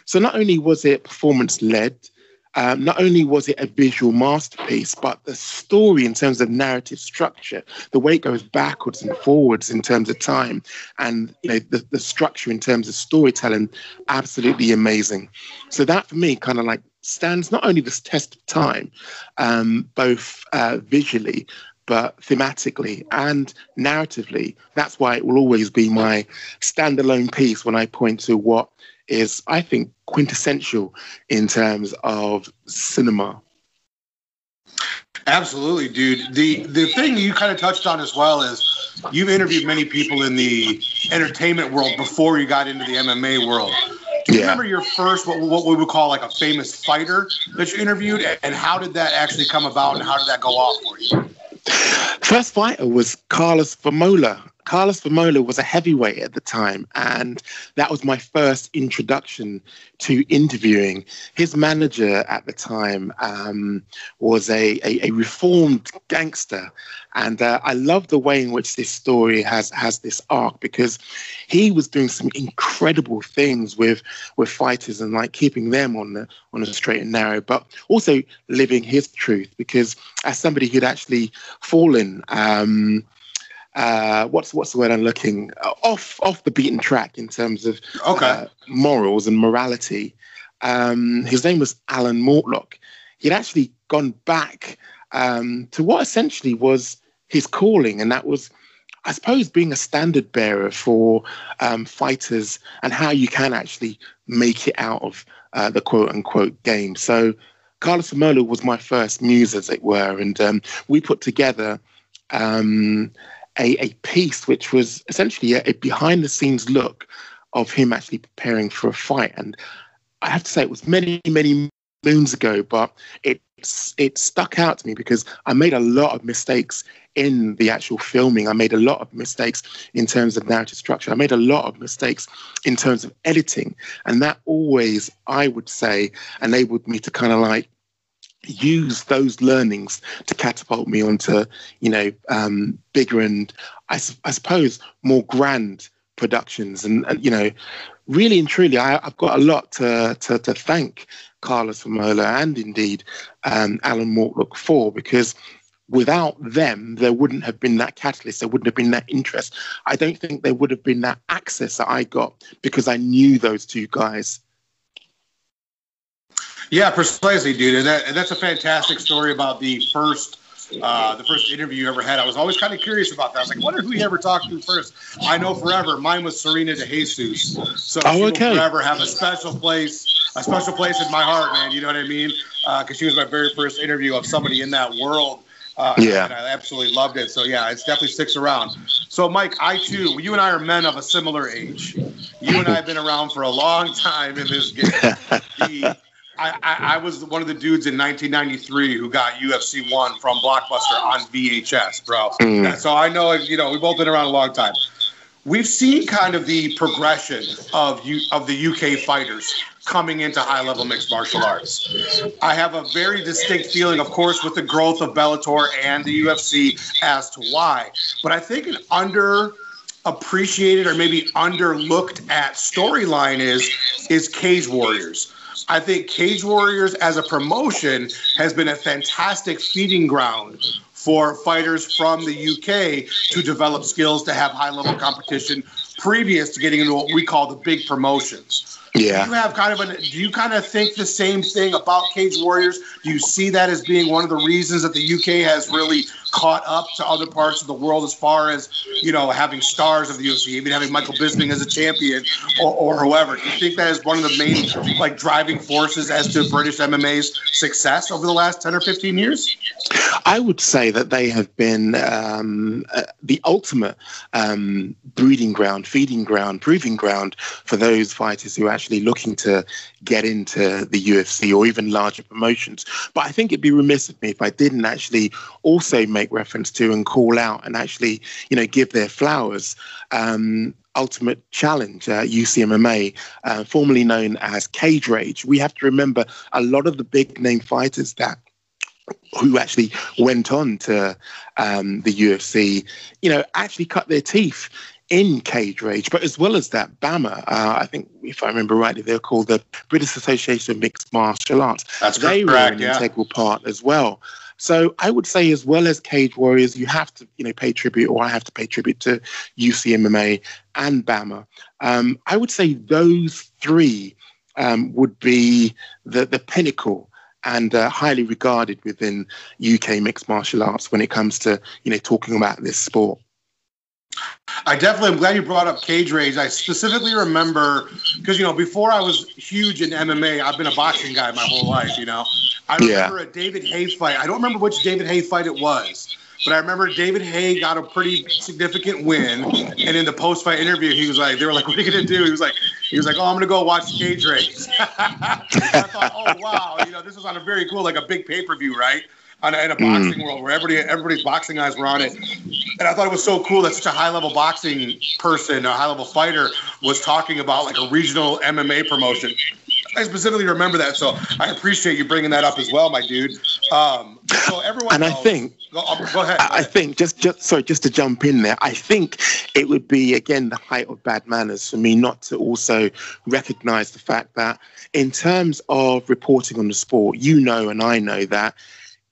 So not only was it performance led um, not only was it a visual masterpiece, but the story in terms of narrative structure, the way it goes backwards and forwards in terms of time, and you know the, the structure in terms of storytelling, absolutely amazing. So that for me kind of like stands not only this test of time, um, both uh, visually but thematically and narratively. That's why it will always be my standalone piece when I point to what is, I think, quintessential in terms of cinema. Absolutely, dude. The the thing you kind of touched on as well is you've interviewed many people in the entertainment world before you got into the MMA world. Do you Yeah. remember your first what, what we would call like a famous fighter that you interviewed, and how did that actually come about, and how did that go off for you? First fighter was Karlos Vemola. Karlos Vemola was a heavyweight at the time, and that was my first introduction to interviewing. His manager at the time um, was a, a, a reformed gangster, and uh, I love the way in which this story has has this arc because he was doing some incredible things with with fighters and like keeping them on the on the straight and narrow, but also living his truth because as somebody who'd actually fallen. Um, uh, what's what's the word I'm looking uh, off off the beaten track in terms of Okay. uh, morals and morality. Um, his name was Alan Mortlock. He'd actually gone back um, to what essentially was his calling, and that was, I suppose, being a standard bearer for um, fighters and how you can actually make it out of uh, the quote unquote game. So, Karlos Vemola was my first muse, as it were, and um, we put together um, a, a piece which was essentially a, a behind the scenes look of him actually preparing for a fight. And I have to say, it was many, many moons ago, but it's it stuck out to me because I made a lot of mistakes in the actual filming. I made a lot of mistakes in terms of narrative structure. I made a lot of mistakes in terms of editing. And that always, I would say, enabled me to kind of like use those learnings to catapult me onto, you know, um, bigger and I, su- I suppose more grand productions. And, and you know, really and truly, I, I've got a lot to, to, to thank Karlos Vemola and indeed um, Alan Mortlock for because without them, there wouldn't have been that catalyst. There wouldn't have been that interest. I don't think there would have been that access that I got because I knew those two guys. Yeah, precisely, dude. And, that, and that's a fantastic story about the first uh, the first interview you ever had. I was always kind of curious about that. I was like, wonder who you ever talked to first. I know forever. Mine was Serena de Jesus. So Oh, she will okay. forever have a special place, a special place in my heart, man. You know what I mean? Because she was my very first interview of somebody in that world. Uh, Yeah. And I absolutely loved it. So yeah, it's definitely sticks around. So Mike, I too, you and I are men of a similar age. You and I have been around for a long time in this game. (laughs) The- I, I, I was one of the dudes in 1993 who got UFC one from Blockbuster on VHS, bro. Mm. So I know, you know, we've both been around a long time. We've seen kind of the progression of you of the UK fighters coming into high level mixed martial arts. I have a very distinct feeling, of course, with the growth of Bellator and the UFC as to why. But I think an under appreciated or maybe underlooked at storyline is is Cage Warriors. I think Cage Warriors as a promotion has been a fantastic feeding ground for fighters from the UK to develop skills to have high level competition previous to getting into what we call the big promotions. Yeah. Do you have kind of an do you kind of think the same thing about Cage Warriors? Do you see that as being one of the reasons that the UK has really caught up to other parts of the world as far as, you know, having stars of the UFC, even having Michael Bisping as a champion or, or whoever? Do you think that is one of the main like driving forces as to British MMA's success over the last 10 or 15 years? I would say that they have been um, uh, the ultimate um, breeding ground, feeding ground, proving ground for those fighters who are actually looking to get into the UFC or even larger promotions. But I think it'd be remiss of me if I didn't actually also make reference to and call out and actually, you know, give their flowers. Um, Ultimate Challenge, uh, UCMMA, uh, formerly known as Cage Rage. We have to remember a lot of the big name fighters that who actually went on to um, the UFC, you know, actually cut their teeth in Cage Rage. But as well as that, BAMA, uh, I think, if I remember rightly, they're called the British Association of Mixed Martial Arts. That's they were an yeah. integral part as well. So I would say, as well as Cage Warriors, you have to, you know, pay tribute, or I have to pay tribute to UCMMA and BAMA. Um, I would say those three um, would be the the pinnacle and uh, highly regarded within UK mixed martial arts when it comes to you know talking about this sport. I definitely am glad you brought up cage rage. I specifically remember because you know before I was huge in MMA, I've been a boxing guy my whole life. You know, I Yeah. remember a David Haye fight. I don't remember which David Haye fight it was, but I remember David Haye got a pretty significant win. And in the post fight interview, he was like, "They were like, (laughs) what are you gonna do?" He was like, "He was like, oh, I'm gonna go watch cage rage." (laughs) I thought, oh wow, you know, this was on a very cool, like a big pay per view, right? On in a boxing world where everybody, everybody's boxing eyes were on it. And I thought it was so cool that such a high level boxing person, a high level fighter, was talking about like a regional MMA promotion. I specifically remember that, so I appreciate you bringing that up as well, my dude. Um, so everyone, And I think- go, um, go ahead. go I, I think just just sorry, just to jump in there, I think it would be again the height of bad manners for me not to also recognise the fact that in terms of reporting on the sport, you know and I know that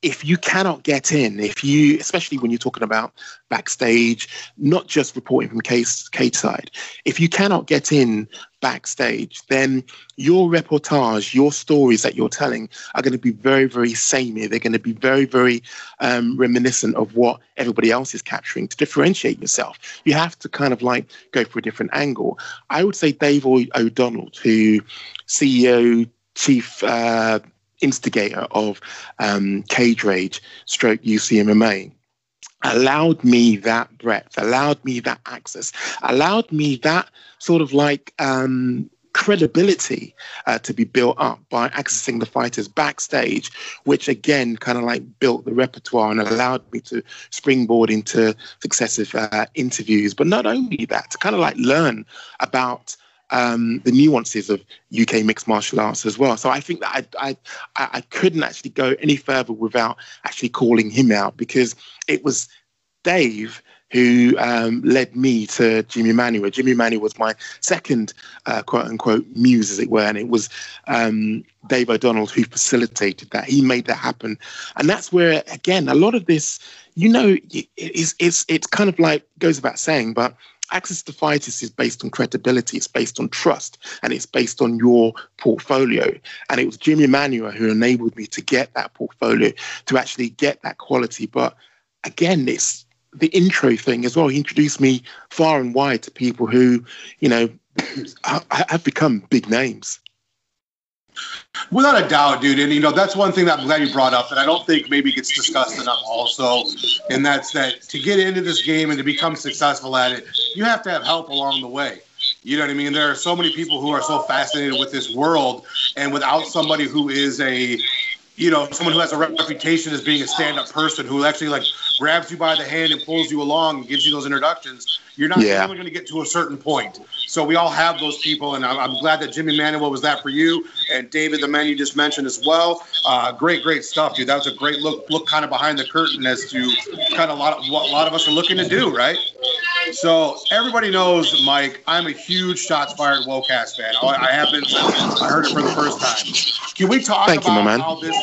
if you cannot get in, if you, especially when you're talking about backstage, not just reporting from case cage side, if you cannot get in backstage, then your reportage, your stories that you're telling are going to be very, very samey. They're going to be very, very um, reminiscent of what everybody else is capturing to differentiate yourself. You have to kind of like go for a different angle. I would say Dave O'Donnell, who CEO, chief uh, instigator of um, Cage Rage, stroke UCMMA, allowed me that breadth, allowed me that access, allowed me that sort of like um, credibility uh, to be built up by accessing the fighters backstage, which again kind of like built the repertoire and allowed me to springboard into successive uh, interviews. But not only that, to kind of like learn about um, the nuances of UK mixed martial arts as well. So I think that I, I I couldn't actually go any further without actually calling him out because it was Dave who um, led me to Jimmy Manuel. Jimmy Manuel was my second uh, quote unquote muse, as it were, and it was um, Dave O'Donnell who facilitated that. He made that happen, and that's where again a lot of this, you know, it- it's it's it's kind of like goes without saying, but access to fighters is based on credibility, it's based on trust, and it's based on your portfolio. And it was Jimmy Manuel who enabled me to get that portfolio, to actually get that quality. But again, it's the intro thing as well. He introduced me far and wide to people who, you know, (clears throat) have become big names. Without a doubt, dude. And, you know, that's one thing that I'm glad you brought up that I don't think maybe gets discussed enough also. And that's that to get into this game and to become successful at it, you have to have help along the way. You know what I mean? There are so many people who are so fascinated with this world. And without somebody who is a you know, someone who has a reputation as being a stand-up person who actually like grabs you by the hand and pulls you along and gives you those introductions, you're not Yeah. going to get to a certain point. So we all have those people, and I'm, I'm glad that Jimmy Manuel was that for you, and David, the man you just mentioned as well. Uh, great, great stuff, dude. That was a great look, look kind of behind the curtain as to kind of a lot of what a lot of us are looking to do, right? So everybody knows, Mike, I'm a huge Shots Fired WHOACAST fan. I I have been I heard it for the first time. Can we talk Thank you, about man. how this?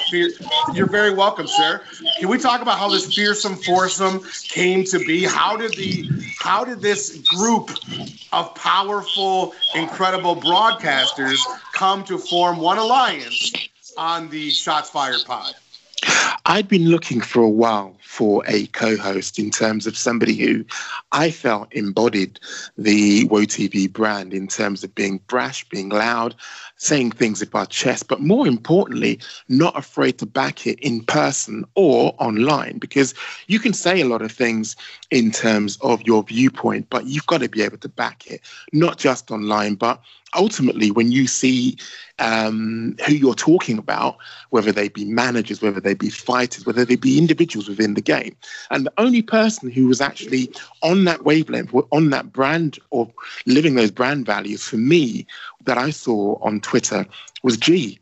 You're very welcome, sir. Can we talk about how this fearsome foursome came to be? How did the how did this group of powerful, incredible broadcasters come to form one alliance on the Shots Fired pod? I'd been looking for a while for a co-host in terms of somebody who I felt embodied the WhoaTV brand in terms of being brash, being loud, saying things about chess, but more importantly, not afraid to back it in person or online because you can say a lot of things in terms of your viewpoint, but you've got to be able to back it, not just online, but ultimately when you see um, who you're talking about, whether they be managers, whether they be fighters, whether they be individuals within the game. And the only person who was actually on that wavelength, on that brand or living those brand values for me that I saw on Twitter was G.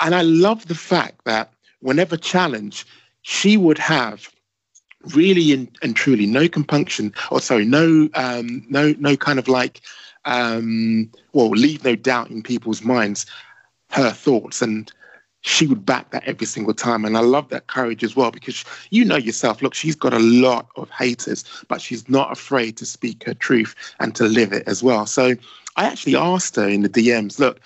And I love the fact that whenever challenged, she would have really and, and truly no compunction or sorry no um no no kind of like um well leave no doubt in people's minds her thoughts. And she would back that every single time. And i love that courage as well because you know yourself look she's got a lot of haters but she's not afraid to speak her truth and to live it as well. So i actually asked her in the dms look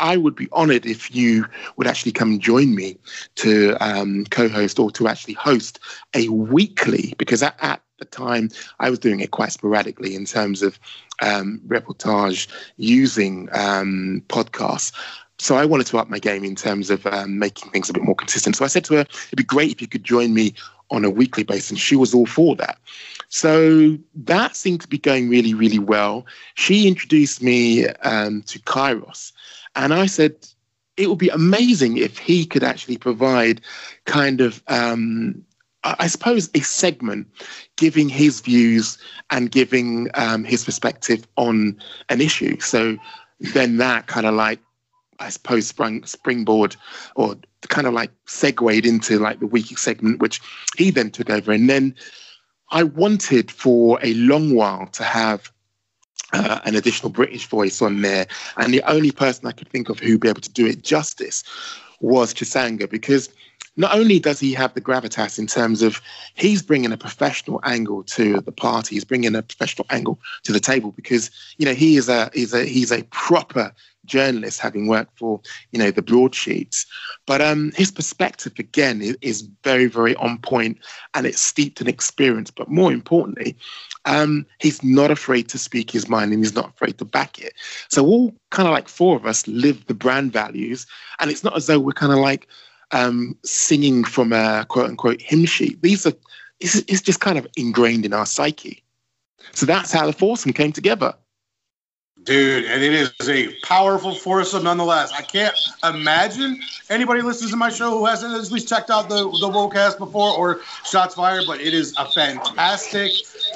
I would be honored if you would actually come and join me to um, co host or to actually host a weekly, because at, at the time I was doing it quite sporadically in terms of um, reportage using um, podcasts. So I wanted to up my game in terms of um, making things a bit more consistent. So I said to her, it'd be great if you could join me on a weekly basis. And she was all for that. So that seemed to be going really, really well. She introduced me um, to Kairos. And I said, it would be amazing if he could actually provide kind of, um, I suppose, a segment giving his views and giving um, his perspective on an issue. So then that kind of like, I suppose, sprung springboard or kind of like segued into like the weekly segment, which he then took over. And then I wanted for a long while to have uh, an additional British voice on there. And the only person I could think of who'd be able to do it justice was Chisanga, because not only does he have the gravitas in terms of he's bringing a professional angle to the party, he's bringing a professional angle to the table because you know he is a he's a he's a proper journalist having worked for you know the broadsheets. But um his perspective again is, is very very on point and it's steeped in experience. But more importantly um he's not afraid to speak his mind and he's not afraid to back it. So all kind of like four of us live the brand values and it's not as though we're kind of like um singing from a quote unquote hymn sheet. These are it's, it's just kind of ingrained in our psyche. So that's how the foursome came together Dude, and it is a powerful foursome nonetheless. I can't imagine anybody listens to my show who hasn't at least checked out the the WHOACAST before or Shots Fired, but it is a fantastic,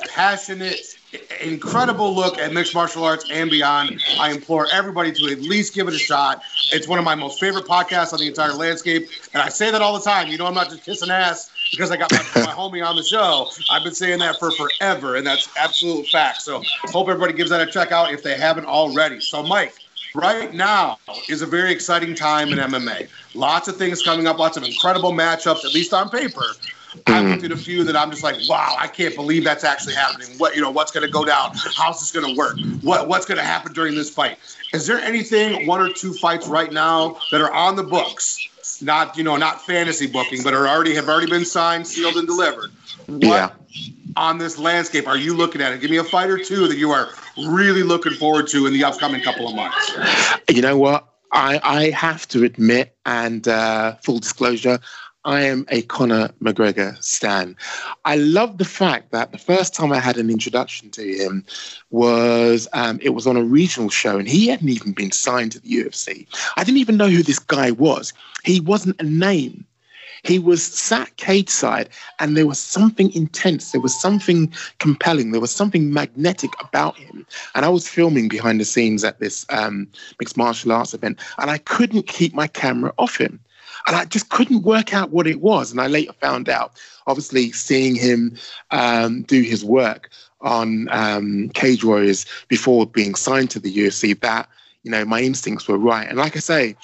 passionate, incredible look at mixed martial arts and beyond. I implore everybody to at least give it a shot. It's one of my most favorite podcasts on the entire landscape, and I say that all the time. You know, I'm not just kissing ass because I got my, my homie on the show. I've been saying that for forever, and that's absolute fact. So hope everybody gives that a check out if they haven't already. So, Mike, right now is a very exciting time in MMA. Lots of things coming up, lots of incredible matchups, at least on paper. I looked at a few that I'm just like, wow, I can't believe that's actually happening. What you know, what's going to go down? How's this going to work? What what's going to happen during this fight? Is there anything, one or two fights right now that are on the books? Not you know, not fantasy booking, but are already have already been signed, sealed, and delivered. What Yeah. on this landscape are you looking at? It. Give me a fight or two that you are really looking forward to in the upcoming couple of months. you know what? I, I have to admit, and uh, full disclosure, I am a Conor McGregor stan. I love the fact that the first time I had an introduction to him was um, it was on a regional show, and he hadn't even been signed to the UFC. I didn't even know who this guy was. He wasn't a name. He was sat cage side, and there was something intense. There was something compelling. There was something magnetic about him. And I was filming behind the scenes at this um, mixed martial arts event, and I couldn't keep my camera off him. And I just couldn't work out what it was. And I later found out, obviously, seeing him um, do his work on um, Cage Warriors before being signed to the UFC, that, you know, my instincts were right. And like I say,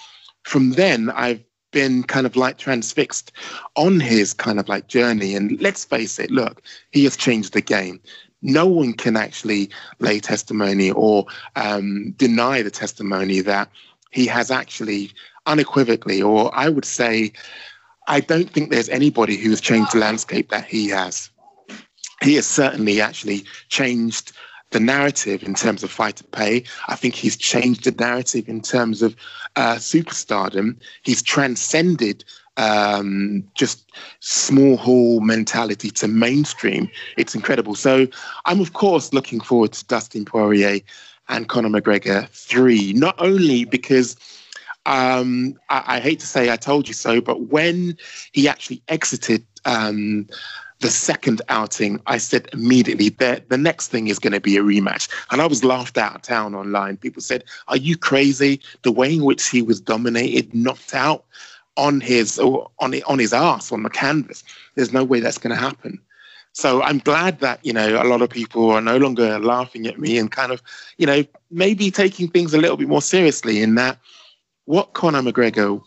from then, I've been kind of like transfixed on his kind of like journey. And let's face it, look, he has changed the game. No one can actually lay testimony or um, deny the testimony that he has actually unequivocally, or I would say, I don't think there's anybody who has changed the landscape that he has. He has certainly actually changed the narrative in terms of fighter pay. I think he's changed the narrative in terms of uh, superstardom. He's transcended um, just small hall mentality to mainstream. It's incredible. So I'm, of course, looking forward to Dustin Poirier and Conor McGregor 3, not only because um, I, I, hate to say I told you so, but when he actually exited um, the second outing, I said immediately that the next thing is going to be a rematch. And I was laughed out of town online. People said, Are you crazy? The way in which he was dominated, knocked out on his or on on his ass on the canvas. There's no way that's going to happen. So I'm glad that you know a lot of people are no longer laughing at me and kind of you know maybe taking things a little bit more seriously in that what Conor McGregor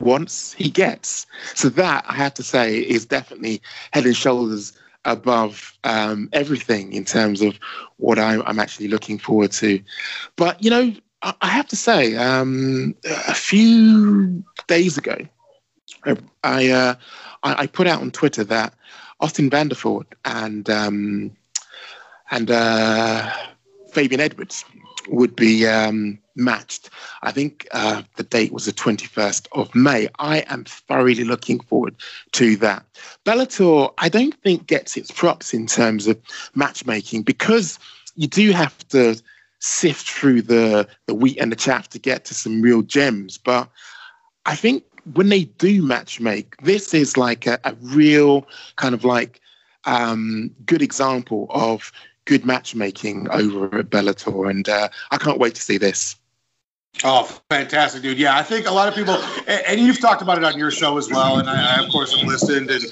wants, he gets. So that I have to say is definitely head and shoulders above um, everything in terms of what I'm, I'm, actually looking forward to. But you know, I, I have to say, um, a few days ago, I, uh, I, I put out on Twitter that Austin Vanderford and um, and uh, Fabian Edwards would be um, matched. I think uh, the date was the 21st of May. I am thoroughly looking forward to that. Bellator, I don't think gets its props in terms of matchmaking because you do have to sift through the, the wheat and the chaff to get to some real gems. But I think when they do matchmake, this is like a, a real kind of like um, good example of good matchmaking over at Bellator, and uh, I can't wait to see this. Oh, fantastic, dude! Yeah, I think a lot of people, and, you've talked about it on your show as well, and I, I of course have listened, and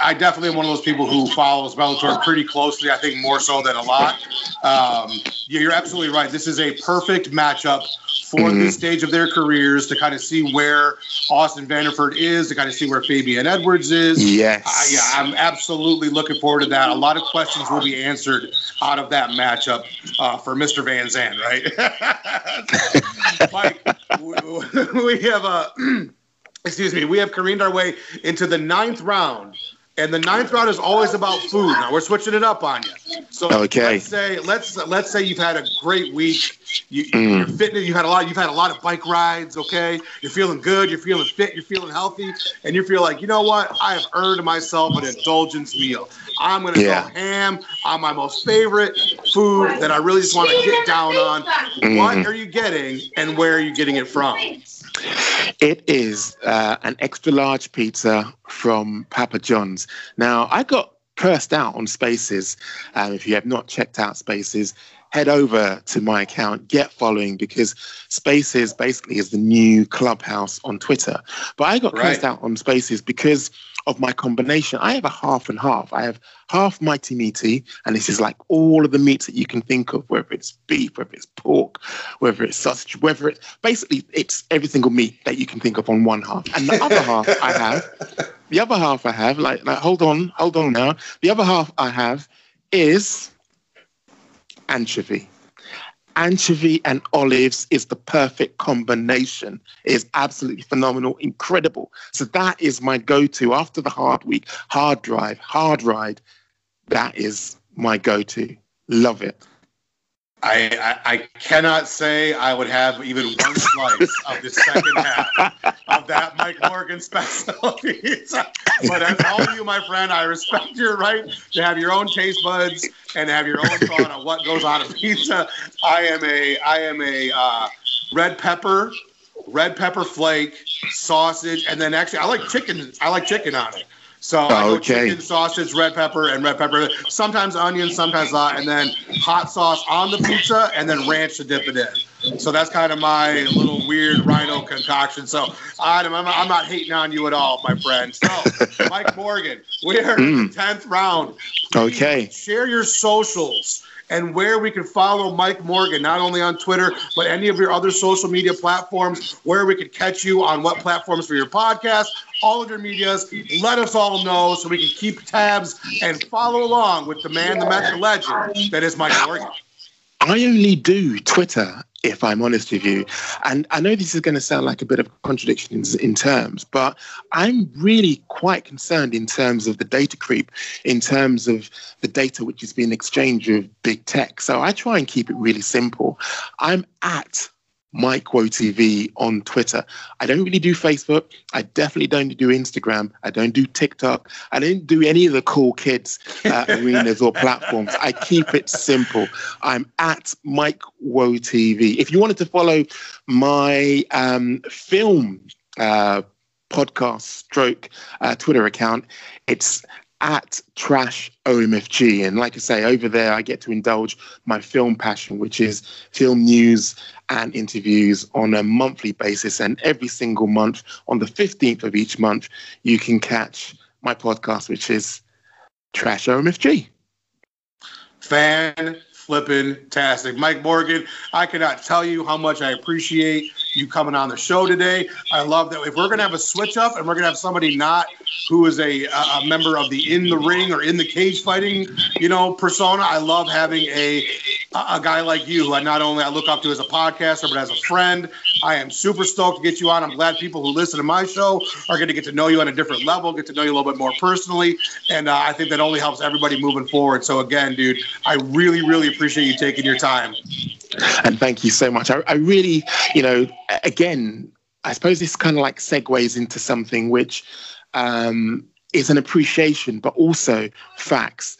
I definitely am one of those people who follows Bellator pretty closely. I think more so than a lot. Um, yeah, you're absolutely right. This is a perfect matchup for mm-hmm. this stage of their careers to kind of see where Austin Vanderford is, to kind of see where Fabian Edwards is. Yes. Uh, yeah, I'm absolutely looking forward to that. A lot of questions will be answered out of that matchup uh, for Mr. Van Zandt, right? (laughs) Mike, we, we have a. (clears throat) excuse me, we have careened our way into the ninth round and the ninth round is always about food. Now we're switching it up on you. So okay. let's say let's let's say you've had a great week. You, mm. You're fitness. You had a lot. You've had a lot of bike rides. Okay, you're feeling good. You're feeling fit. You're feeling healthy, and you feel like you know what? I have earned myself an indulgence meal. I'm gonna yeah. go ham on my most favorite food that I really just want to get down on. Mm. What are you getting, and where are you getting it from? It is uh, an extra large pizza from Papa John's. Now, I got cursed out on Spaces. Um, if you have not checked out Spaces, head over to my account, get following because Spaces basically is the new clubhouse on Twitter. But I got right. cursed out on Spaces because of my combination. I have a half and half. I have half mighty meaty, and this is like all of the meats that you can think of, whether it's beef, whether it's pork, whether it's sausage, whether it's basically it's every single meat that you can think of on one half. And the other half I have, the other half I have, like like hold on, hold on now. The other half I have is anchovy anchovy and olives is the perfect combination. It is absolutely phenomenal, incredible. So that is my go-to after the hard week, hard drive, hard ride. That is my go-to. Love it. I, I, I cannot say I would have even one slice of the second half of that Mike Morgan special pizza. (laughs) But as all of you, my friend, I respect your right to have your own taste buds and have your own thought on what goes on a pizza. I am a I am a uh, red pepper, red pepper flake, sausage, and then actually I like chicken. I like chicken on it. So I go Okay. chicken, sausage, red pepper, and red pepper. Sometimes onions, sometimes not, and then hot sauce on the pizza, and then ranch to dip it in. So that's kind of my little weird rhino concoction. So Adam, I'm, I'm not hating on you at all, my friend. So (laughs) Mike Morgan, we are in hmm. the tenth round. Please Okay. Share your socials and where we can follow Mike Morgan, not only on Twitter, but any of your other social media platforms, where we could catch you on what platforms for your podcast, all of your medias. Let us all know so we can keep tabs and follow along with the man, the the legend that is Mike Morgan. I only do Twitter, if I'm honest with you. And I know this is going to sound like a bit of contradiction in, in terms, but I'm really quite concerned in terms of the data creep, in terms of the data which is being exchanged with big tech. So I try and keep it really simple. I'm at Mike Whoa TV on Twitter. I don't really do Facebook. I definitely don't do Instagram. I don't do TikTok. I don't do any of the cool kids uh, (laughs) arenas or platforms. I keep it simple. I'm at Mike Whoa TV. If you wanted to follow my um, film uh, podcast stroke uh, Twitter account, it's at trash OMFG. And like I say, over there, I get to indulge my film passion, which is film news and interviews on a monthly basis. And every single month, on the 15th of each month, you can catch my podcast, which is Trash OMFG. Fan flipping tastic. Mike Morgan, I cannot tell you how much I appreciate you coming on the show today. I love that if we're going to have a switch up and we're going to have somebody not who is a, a member of the in the ring or in the cage fighting, you know, persona, I love having a a guy like you who I not only I look up to as a podcaster but as a friend. I am super stoked to get you on. I'm glad people who listen to my show are going to get to know you on a different level, get to know you a little bit more personally, and uh, I think that only helps everybody moving forward. So again, dude, I really, really appreciate you taking your time. And thank you so much. I, I really, you know, again, I suppose this kind of like segues into something which um, is an appreciation, but also facts.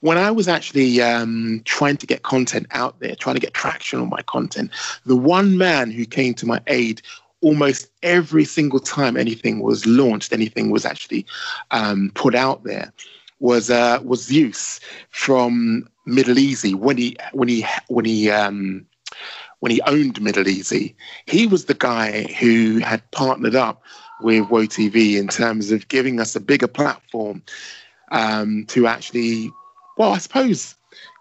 When I was actually um, trying to get content out there, trying to get traction on my content, the one man who came to my aid almost every single time anything was launched, anything was actually um, put out there, was uh, was Zeus from MiddleEasy when he when he when he um, when he owned MiddleEasy. He was the guy who had partnered up with Whoa TV in terms of giving us a bigger platform um, to actually, well, I suppose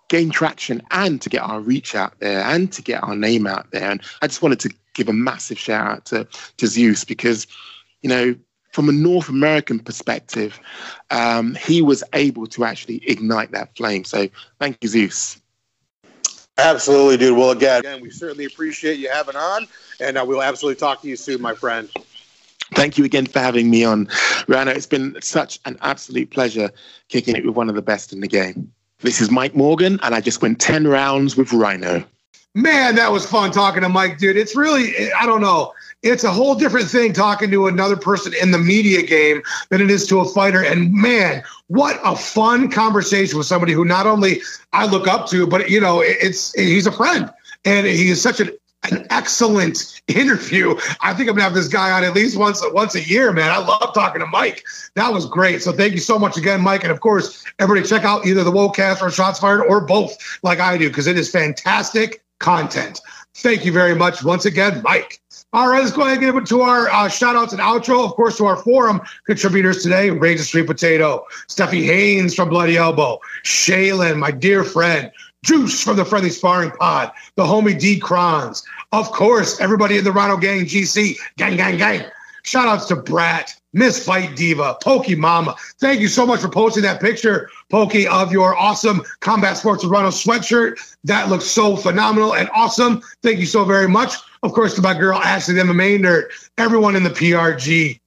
gain traction and to get our reach out there and to get our name out there. And I just wanted to give a massive shout out to, to Zeus because, you know, from a North American perspective, um, he was able to actually ignite that flame. So thank you, Zeus. Absolutely, dude. Well, again, again we certainly appreciate you having on, and uh, we'll absolutely talk to you soon, my friend. Thank you again for having me on, Rana. It's been such an absolute pleasure kicking it with one of the best in the game. This is Mike Morgan, and I just went 10 rounds with Rhino. Man, that was fun talking to Mike, dude. It's really, I don't know. It's a whole different thing talking to another person in the media game than it is to a fighter. And man, what a fun conversation with somebody who not only I look up to, but you know, it's he's a friend and he is such an an excellent (laughs) interview. I think I'm gonna have this guy on at least once once a year, man. I love talking to Mike. That was great. So thank you so much again, Mike. And of course, everybody check out either the WHOACAST or Shots Fired or both, like I do, because it is fantastic content. Thank you very much once again, Mike. All right, let's go ahead and get into our uh, shout outs and outro. Of course, to our forum contributors today Rage Street Potato, Steffi Haynes from Bloody Elbow, Shaylin, my dear friend, Juice from the Friendly Sparring Pod, the homie D Crons. Of course, everybody in the Rhino Gang GC, gang, gang, gang. Shout outs to Brat, Miss Fight Diva, Pokey Mama. Thank you so much for posting that picture, Pokey, of your awesome Combat Sports Rhino sweatshirt. That looks so phenomenal and awesome. Thank you so very much. Of course, to my girl Ashley, the MMA nerd, everyone in the PRG.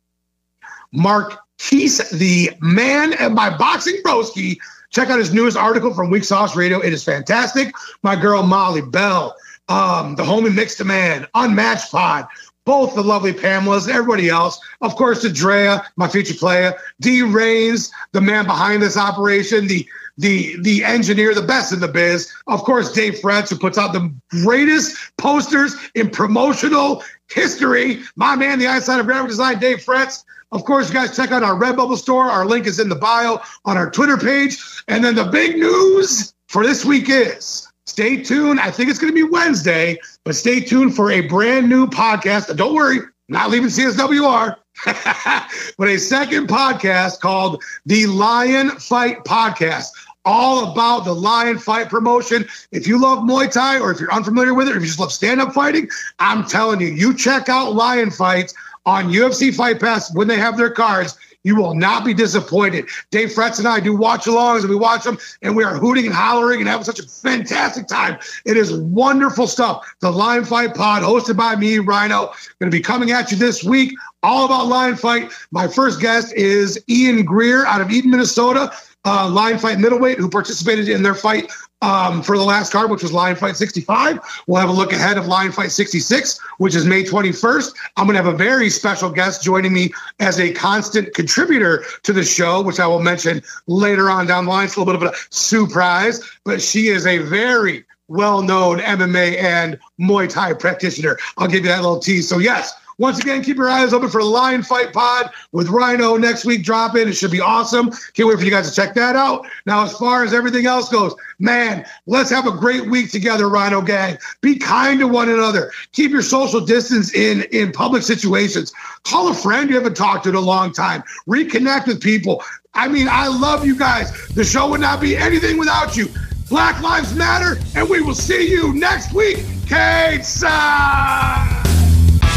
Mark, he's the man at my boxing broski, Check out his newest article from Weak Sauce Radio. It is fantastic. My girl Molly Bell, um, the homie Mixed Man, Unmatched Pod, both the lovely Pamela's, everybody else. Of course, the Drea, my future player, D Reigns, the man behind this operation, the the the engineer, the best in the biz. Of course, Dave Fretz, who puts out the greatest posters in promotional history. My man, the eyesight of graphic design, Dave Fretz. Of course, you guys check out our Redbubble store. Our link is in the bio on our Twitter page. And then the big news for this week is stay tuned. I think it's going to be Wednesday, but stay tuned for a brand new podcast. Don't worry, not leaving CSWR. (laughs) but a second podcast called the Lion Fight Podcast, all about the lion fight promotion. If you love Muay Thai or if you're unfamiliar with it, if you just love stand up fighting, I'm telling you, you check out Lion Fights on UFC Fight Pass when they have their cards. You will not be disappointed. Dave Fretz and I do watch alongs and we watch them and we are hooting and hollering and having such a fantastic time. It is wonderful stuff. The Lion Fight Pod, hosted by me, Rhino, going to be coming at you this week, all about Lion Fight. My first guest is Ian Greer out of Eden, Minnesota. Uh, Lion Fight middleweight who participated in their fight um, for the last card, which was Lion Fight 65. We'll have a look ahead of Lion Fight 66, which is May 21st. I'm going to have a very special guest joining me as a constant contributor to the show, which I will mention later on down the line. It's a little bit of a surprise, but she is a very well known MMA and Muay Thai practitioner. I'll give you that little tease. So, yes, once again, keep your eyes open for the Lion Fight Pod with Rhino next week dropping. It should be awesome. Can't wait for you guys to check that out. Now, as far as everything else goes, man, let's have a great week together, Rhino Gang. Be kind to one another. Keep your social distance in in public situations. Call a friend you haven't talked to in a long time. Reconnect with people. I mean, I love you guys. The show would not be anything without you. Black Lives Matter, and we will see you next week. Kate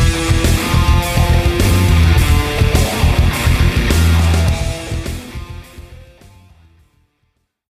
Bye.